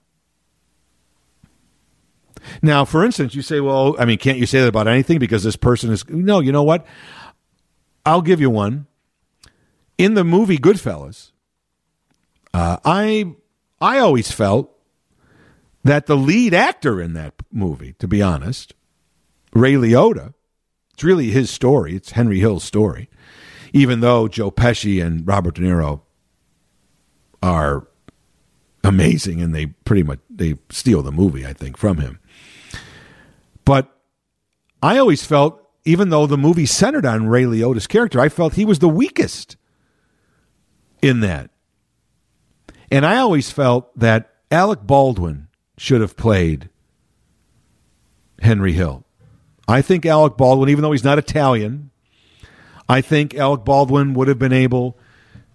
Now, for instance, you say, well, I mean, can't you say that about anything because this person is. No, you know what? I'll give you one. In the movie Goodfellas, uh, I I always felt that the lead actor in that movie, to be honest, Ray Liotta, it's really his story. It's Henry Hill's story, even though Joe Pesci and Robert De Niro are amazing, and they pretty much they steal the movie, I think, from him. But I always felt, even though the movie centered on Ray Liotta's character, I felt he was the weakest in that. And I always felt that Alec Baldwin should have played Henry Hill. I think Alec Baldwin, even though he's not Italian, I think Alec Baldwin would have been able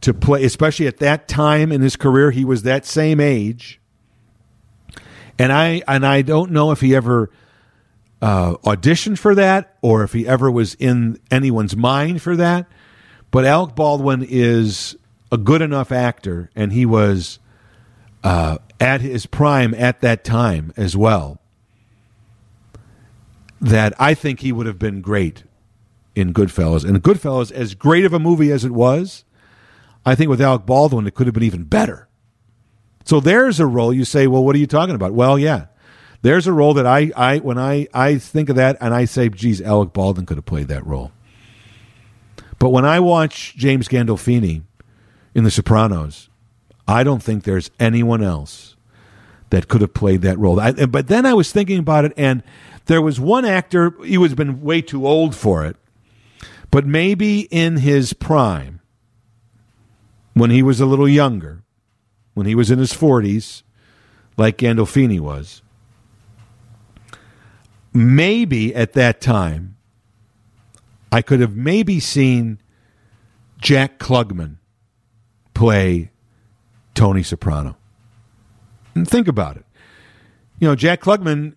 to play, especially at that time in his career. He was that same age, and I and I don't know if he ever uh, auditioned for that or if he ever was in anyone's mind for that. But Alec Baldwin is a good enough actor, and he was uh, at his prime at that time as well. That I think he would have been great in Goodfellas. And Goodfellas, as great of a movie as it was, I think with Alec Baldwin, it could have been even better. So there's a role you say, well, what are you talking about? Well, yeah, there's a role that I, I when I, I think of that and I say, geez, Alec Baldwin could have played that role. But when I watch James Gandolfini in The Sopranos, I don't think there's anyone else that could have played that role. I, but then I was thinking about it, and there was one actor, he was been way too old for it, but maybe in his prime, when he was a little younger, when he was in his 40s, like Gandolfini was, maybe at that time, I could have maybe seen Jack Klugman play Tony Soprano. And think about it. You know, Jack Klugman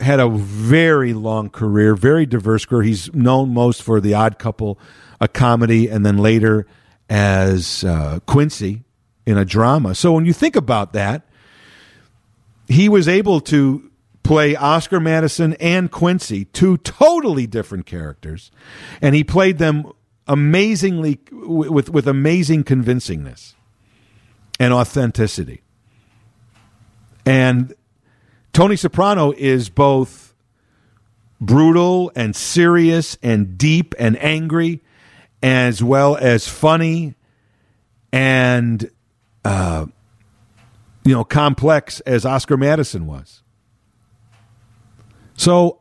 had a very long career, very diverse career. He's known most for The Odd Couple, a comedy, and then later as uh, Quincy in a drama. So when you think about that, he was able to play Oscar Madison and Quincy, two totally different characters, and he played them amazingly with with amazing convincingness and authenticity. And Tony Soprano is both brutal and serious and deep and angry, as well as funny and uh, you know complex as Oscar Madison was. So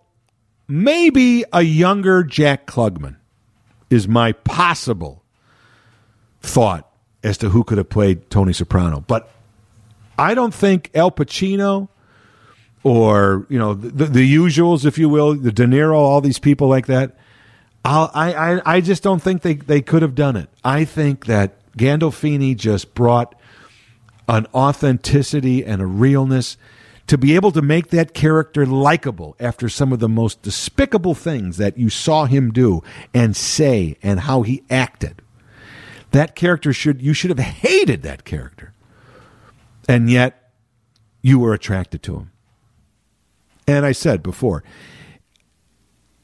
maybe a younger Jack Klugman is my possible thought as to who could have played Tony Soprano, but I don't think Al Pacino or you know the, the usuals, if you will, the De Niro, all these people like that. I'll, I, I I just don't think they they could have done it. I think that Gandolfini just brought an authenticity and a realness to be able to make that character likable after some of the most despicable things that you saw him do and say and how he acted. That character should you should have hated that character. And yet you were attracted to him. And I said before,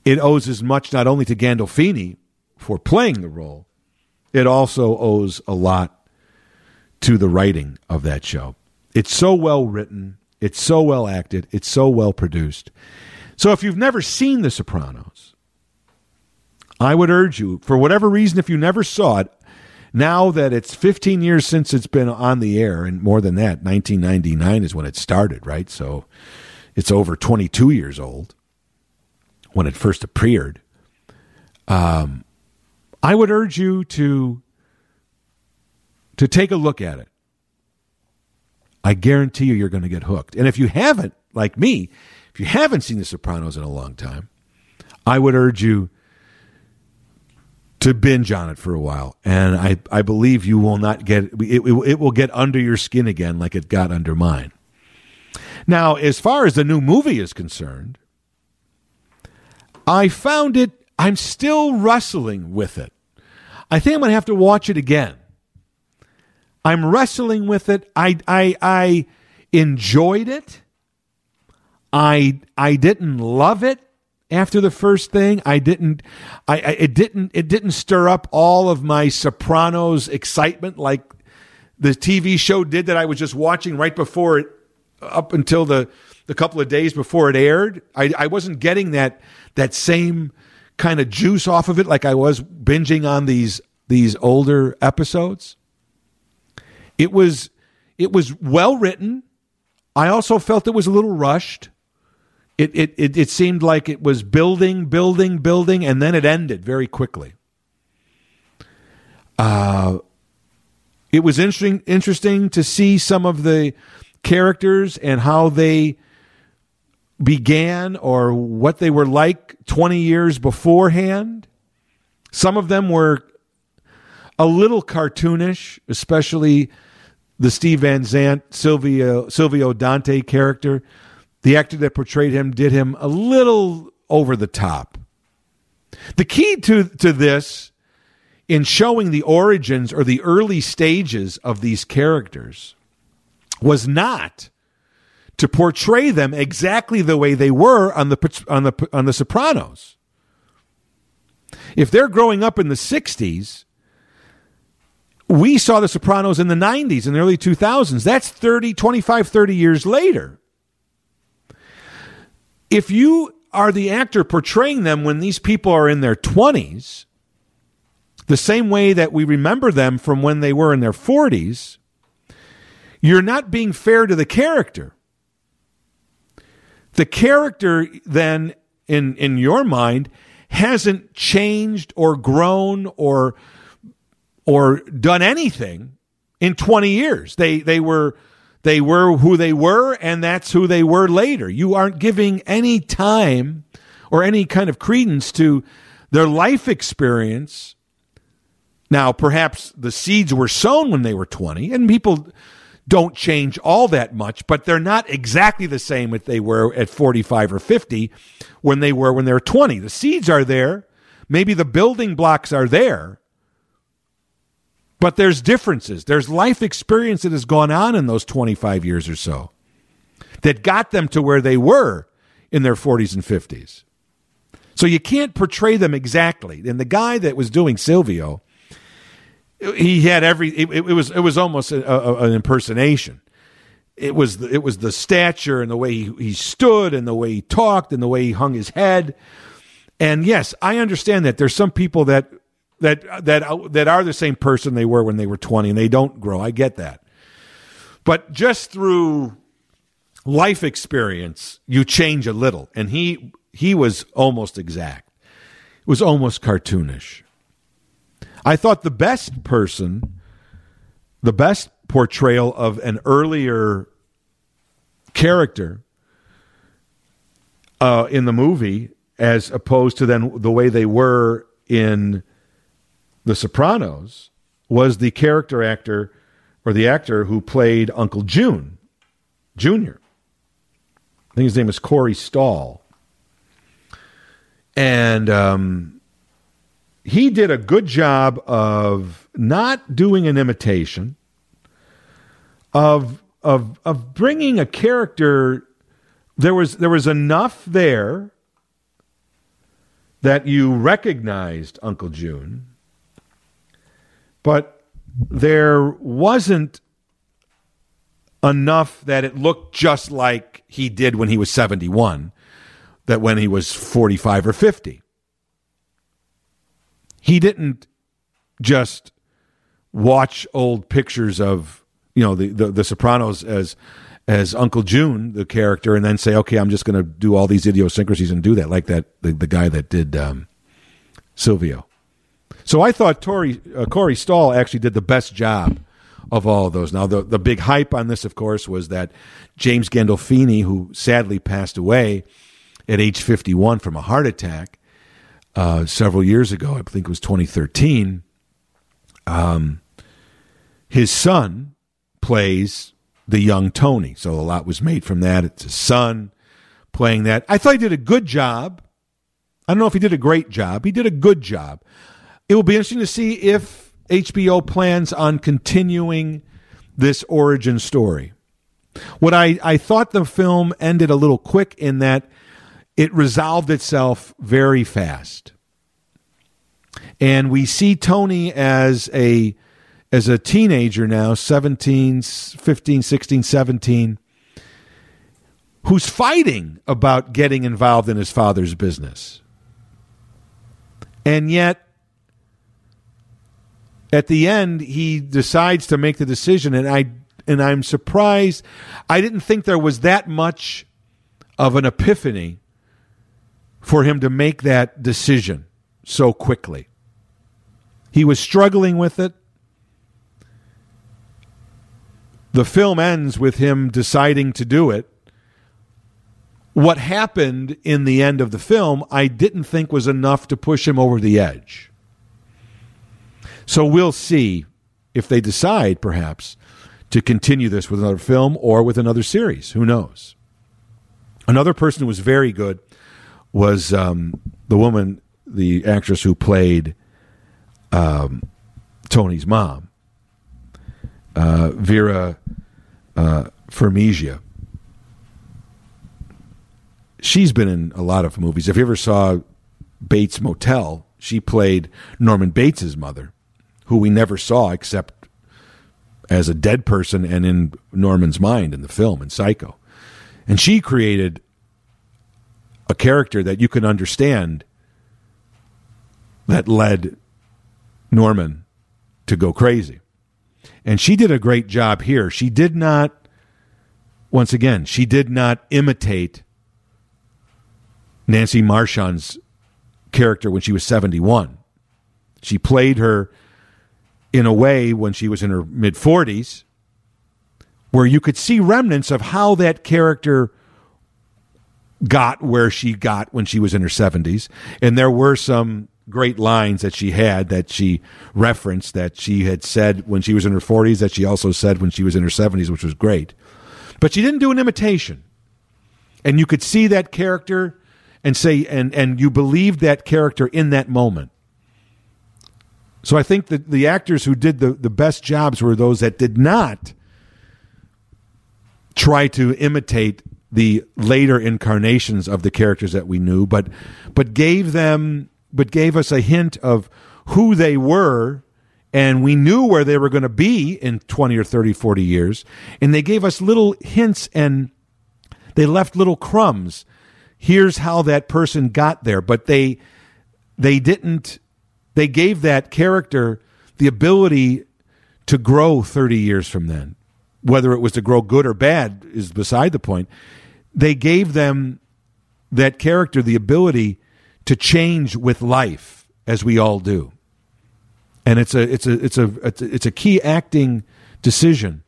it owes as much not only to Gandolfini for playing the role, it also owes a lot to the writing of that show. It's so well written, it's so well acted, it's so well produced. So if you've never seen The Sopranos, I would urge you, for whatever reason, if you never saw it, now that it's 15 years since it's been on the air, and more than that, 1999 is when it started, right? So it's over 22 years old when it first appeared. Um, I would urge you to to take a look at it. I guarantee you, you're going to get hooked. And if you haven't, like me, if you haven't seen The Sopranos in a long time, I would urge you to binge on it for a while. And I, I believe you will not get it, it, it will get under your skin again like it got under mine. Now, as far as the new movie is concerned, I found it, I'm still wrestling with it. I think I'm going to have to watch it again. I'm wrestling with it. I, I, I enjoyed it. I, I didn't love it after the first thing. I didn't, I, I, it didn't, it didn't stir up all of my Sopranos excitement like the TV show did that I was just watching right before it up until the the couple of days before it aired. I, I wasn't getting that that same kind of juice off of it like I was binging on these these older episodes. It was it was well written. I also felt it was a little rushed. It, it it it seemed like it was building, building, building, and then it ended very quickly. Uh, it was interesting interesting to see some of the characters and how they began or what they were like 20 years beforehand. Some of them were a little cartoonish, especially the Steve Van Zandt, Silvio, Silvio Dante character. The actor that portrayed him did him a little over the top. The key to, to this in showing the origins or the early stages of these characters was not to portray them exactly the way they were on the on the on the Sopranos. If they're growing up in the 60s, we saw the Sopranos in the 90s in the early 2000s. That's 30 25 30 years later. If you are the actor portraying them when these people are in their 20s, the same way that we remember them from when they were in their 40s, you're not being fair to the character. The character then in in your mind hasn't changed or grown or or done anything in 20 years. They they were They were who they were, and that's who they were later. You aren't giving any time or any kind of credence to their life experience. Now, perhaps the seeds were sown when they were 20, and people don't change all that much, but they're not exactly the same as they were at 45 or 50 when they were when they were 20. The seeds are there. Maybe the building blocks are there, but there's differences. There's life experience that has gone on in those 25 years or so that got them to where they were in their 40s and 50s. So you can't portray them exactly. And the guy that was doing Silvio, he had every. It, it was it was almost a, a, an impersonation. It was the, it was the stature and the way he, he stood and the way he talked and the way he hung his head. And yes, I understand that there's some people that that that that are the same person they were when they were 20 and they don't grow. I get that. But just through life experience, you change a little. And he he was almost exact. It was almost cartoonish. I thought the best person, the best portrayal of an earlier character uh, in the movie, as opposed to then the way they were in The Sopranos, was the character actor or the actor who played Uncle June, Junior. I think his name is Corey Stoll. And um, he did a good job of not doing an imitation, of of of bringing a character. There was there was enough there that you recognized Uncle June, but there wasn't enough that it looked just like he did when he was 71 that when he was 45 or 50. He didn't just watch old pictures of, you know, the, the, the Sopranos as as Uncle June, the character, and then say, okay, I'm just going to do all these idiosyncrasies and do that, like that the, the guy that did um, Silvio. So I thought Tori, uh, Corey Stoll actually did the best job of all of those. Now, the, the big hype on this, of course, was that James Gandolfini, who sadly passed away, at age 51 from a heart attack uh, several years ago. I think it was 2013. Um, his son plays the young Tony. So a lot was made from that. It's his son playing that. I thought he did a good job. I don't know if he did a great job. He did a good job. It will be interesting to see if HBO plans on continuing this origin story. What I, I thought the film ended a little quick in that it resolved itself very fast. And we see Tony as a as a teenager now, 17, 15, 16, 17, who's fighting about getting involved in his father's business. And yet at the end he decides to make the decision and I and I'm surprised I didn't think there was that much of an epiphany for him to make that decision so quickly. He was struggling with it. The film ends with him deciding to do it. What happened in the end of the film, I didn't think was enough to push him over the edge. So we'll see if they decide, perhaps, to continue this with another film or with another series. Who knows? Another person who was very good was um, the woman, the actress who played um, Tony's mom, uh, Vera uh. She's been in a lot of movies. If you ever saw Bates Motel, she played Norman Bates's mother, who we never saw except as a dead person and in Norman's mind in the film in Psycho. And she created a character that you can understand that led Norman to go crazy. And she did a great job here. She did not, once again, she did not imitate Nancy Marchand's character when she was 71. She played her in a way when she was in her mid 40s where you could see remnants of how that character got where she got when she was in her 70s. And there were some great lines that she had that she referenced that she had said when she was in her 40s, that she also said when she was in her 70s, which was great. But she didn't do an imitation. And you could see that character and say, and, and you believed that character in that moment. So I think that the actors who did the, the best jobs were those that did not try to imitate the later incarnations of the characters that we knew, but but gave them but gave us a hint of who they were and we knew where they were going to be in 20 or 30 40 years and they gave us little hints and they left little crumbs. Here's how that person got there but they they didn't they gave that character the ability to grow 30 years from then. Whether it was to grow good or bad is beside the point. They gave them that character the ability to change with life as we all do. And it's a it's a it's a it's a, key acting decision.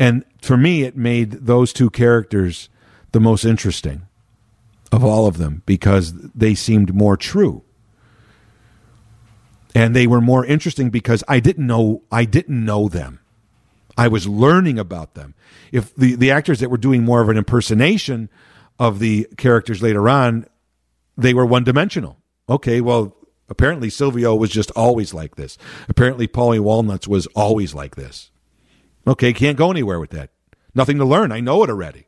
And for me it made those two characters the most interesting of all of them because they seemed more true and they were more interesting because I didn't know I didn't know them I was learning about them. If the, the actors that were doing more of an impersonation of the characters later on, they were one dimensional. Okay, well, apparently Silvio was just always like this. Apparently Paulie Walnuts was always like this. Okay, can't go anywhere with that. Nothing to learn. I know it already.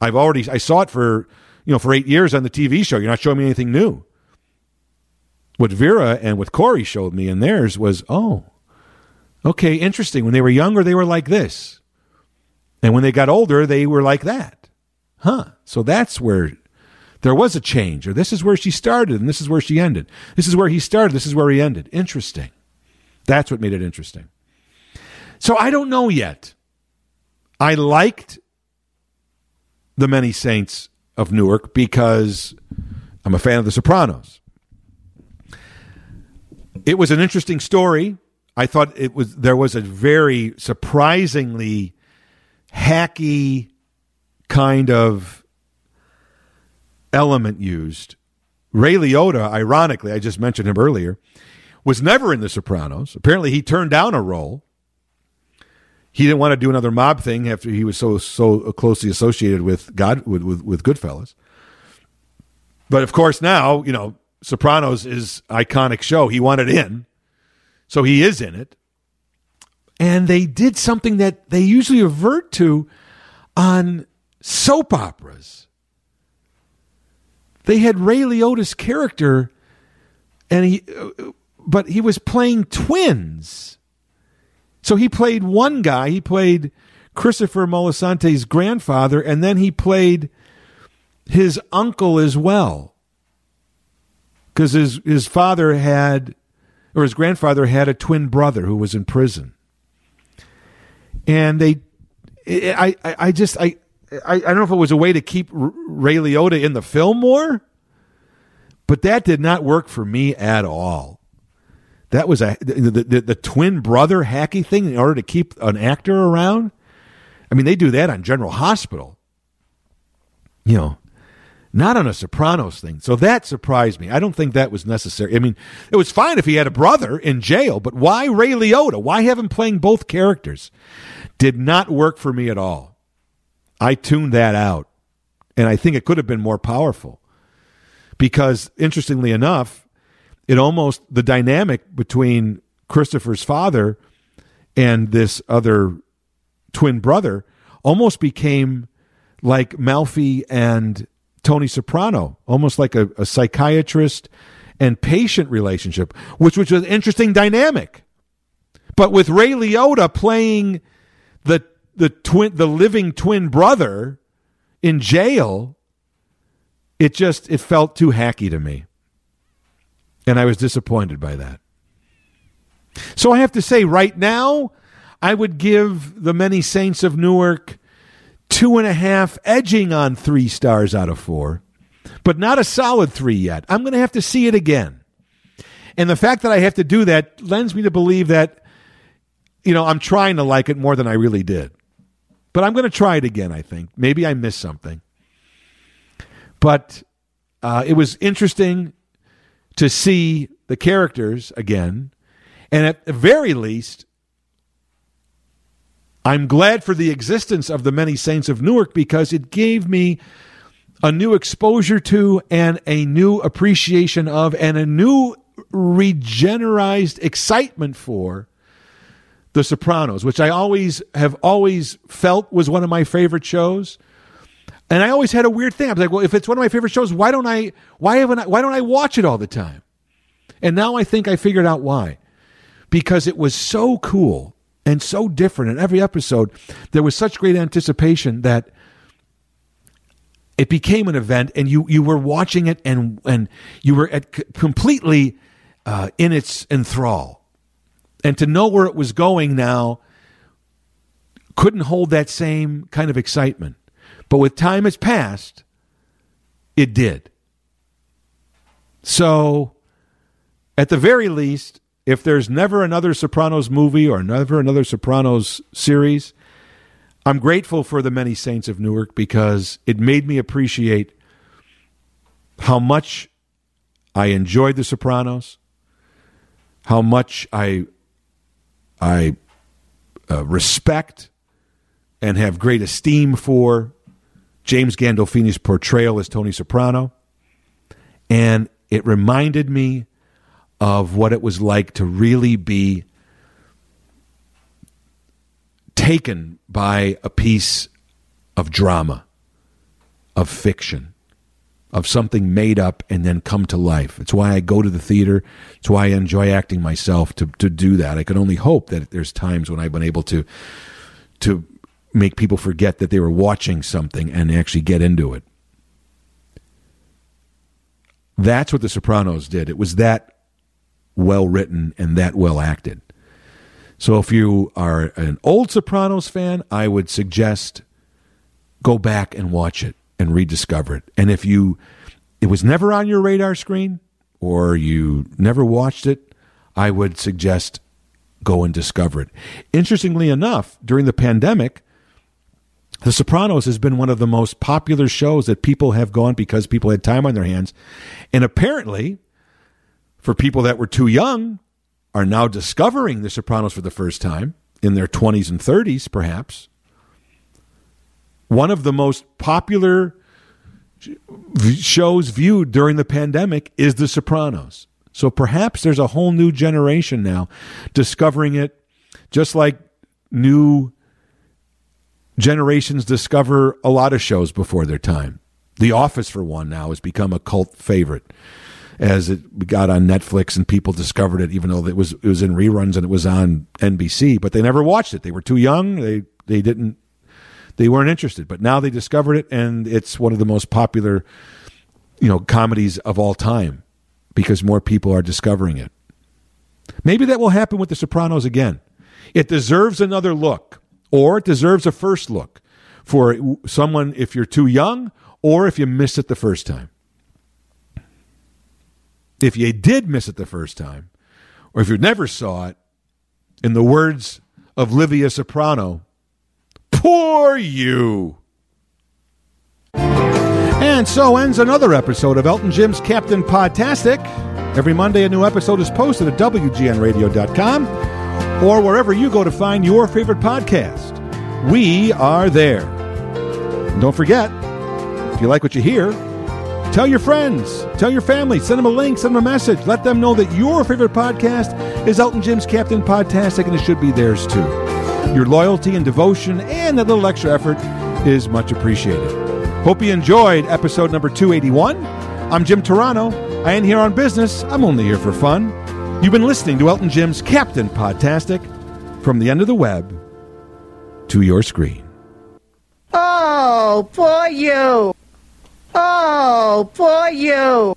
I've already I saw it for you know for eight years on the TV show. You're not showing me anything new. What Vera and what Corey showed me in theirs was, oh, Okay, interesting. When they were younger, they were like this. And when they got older, they were like that. Huh. So that's where there was a change, or this is where she started and this is where she ended. This is where he started, this is where he ended. Interesting. That's what made it interesting. So I don't know yet. I liked The Many Saints of Newark because I'm a fan of The Sopranos. It was an interesting story I thought it was there was a very surprisingly hacky kind of element used. Ray Liotta, ironically, I just mentioned him earlier, was never in The Sopranos. Apparently, he turned down a role. He didn't want to do another mob thing after he was so so closely associated with God with, with, with Goodfellas. But of course, now you know Sopranos is iconic show. He wanted in. So he is in it. And they did something that they usually revert to on soap operas. They had Ray Liotta's character, and he, uh, but he was playing twins. So he played one guy. He played Christopher Moltisanti's grandfather, and then he played his uncle as well, because his his father had or his grandfather had a twin brother who was in prison. And they, I, I, just, I, I, I don't know if it was a way to keep Ray Liotta in the film more, but that did not work for me at all. That was a the, the, the twin brother hacky thing in order to keep an actor around. I mean, they do that on General Hospital. You know, not on a Sopranos thing. So that surprised me. I don't think that was necessary. I mean, it was fine if he had a brother in jail, but why Ray Liotta? Why have him playing both characters? Did not work for me at all. I tuned that out. And I think it could have been more powerful. Because interestingly enough, it almost the dynamic between Christopher's father and this other twin brother almost became like Melfi and Tony Soprano, almost like a, a psychiatrist and patient relationship, which was an interesting dynamic. But with Ray Liotta playing the the twin the living twin brother in jail, it just it felt too hacky to me. And I was disappointed by that. So I have to say, right now, I would give the many saints of Newark two and a half, edging on three stars out of four, but not a solid three yet. I'm going to have to see it again. And the fact that I have to do that lends me to believe that, you know, I'm trying to like it more than I really did. but I'm going to try it again, I think. Maybe I missed something. But uh, it was interesting to see the characters again. And at the very least, I'm glad for the existence of the many saints of Newark because it gave me a new exposure to and a new appreciation of and a new regenerized excitement for The Sopranos, which I always have always felt was one of my favorite shows. And I always had a weird thing. I was like, well, if it's one of my favorite shows, why don't I why haven't I why don't I watch it all the time? And now I think I figured out why. Because it was so cool and so different. In every episode. There was such great anticipation that it became an event and you you were watching it and and you were at completely uh, in its enthrall. And to know where it was going now couldn't hold that same kind of excitement. But with time has passed it did. So at the very least if there's never another sopranos movie or never another sopranos series I'm grateful for the many saints of Newark because it made me appreciate how much I enjoyed The Sopranos, how much I I uh, respect and have great esteem for James Gandolfini's portrayal as Tony Soprano, and it reminded me of what it was like to really be taken by a piece of drama, of fiction, of something made up and then come to life. It's why I go to the theater. It's why I enjoy acting myself to, to do that. I can only hope that there's times when I've been able to to make people forget that they were watching something and actually get into it. That's what The Sopranos did. It was that well written and that well acted. So if you are an old Sopranos fan, I would suggest go back and watch it and rediscover it. And if you it was never on your radar screen or you never watched it, I would suggest go and discover it. Interestingly enough, during the pandemic, The Sopranos has been one of the most popular shows that people have gone because people had time on their hands. And apparently, for people that were too young, are now discovering The Sopranos for the first time in their 20s and 30s, perhaps. One of the most popular shows viewed during the pandemic is The Sopranos. So perhaps there's a whole new generation now discovering it, just like new generations discover a lot of shows before their time. The Office, for one, now has become a cult favorite as it got on Netflix and people discovered it, even though it was it was in reruns and it was on NBC, but they never watched it. They were too young. They they didn't they weren't interested. But now they discovered it, and it's one of the most popular, you know, comedies of all time because more people are discovering it. Maybe that will happen with The Sopranos again. It deserves another look, or it deserves a first look for someone if you're too young or if you missed it the first time if you did miss it the first time, or if you never saw it, in the words of Livia Soprano, poor you. And so ends another episode of Elton Jim's Captain Podtastic. Every Monday, a new episode is posted at WGNradio.com or wherever you go to find your favorite podcast. We are there. And don't forget, if you like what you hear, Tell your friends, tell your family, send them a link, send them a message. Let them know that your favorite podcast is Elton Jim's Captain Podtastic, and it should be theirs too. Your loyalty and devotion and that little extra effort is much appreciated. Hope you enjoyed episode number 281. I'm Jim Turano. I ain't here on business, I'm only here for fun. You've been listening to Elton Jim's Captain Podtastic from the end of the web to your screen. Oh, poor you. Oh, poor you.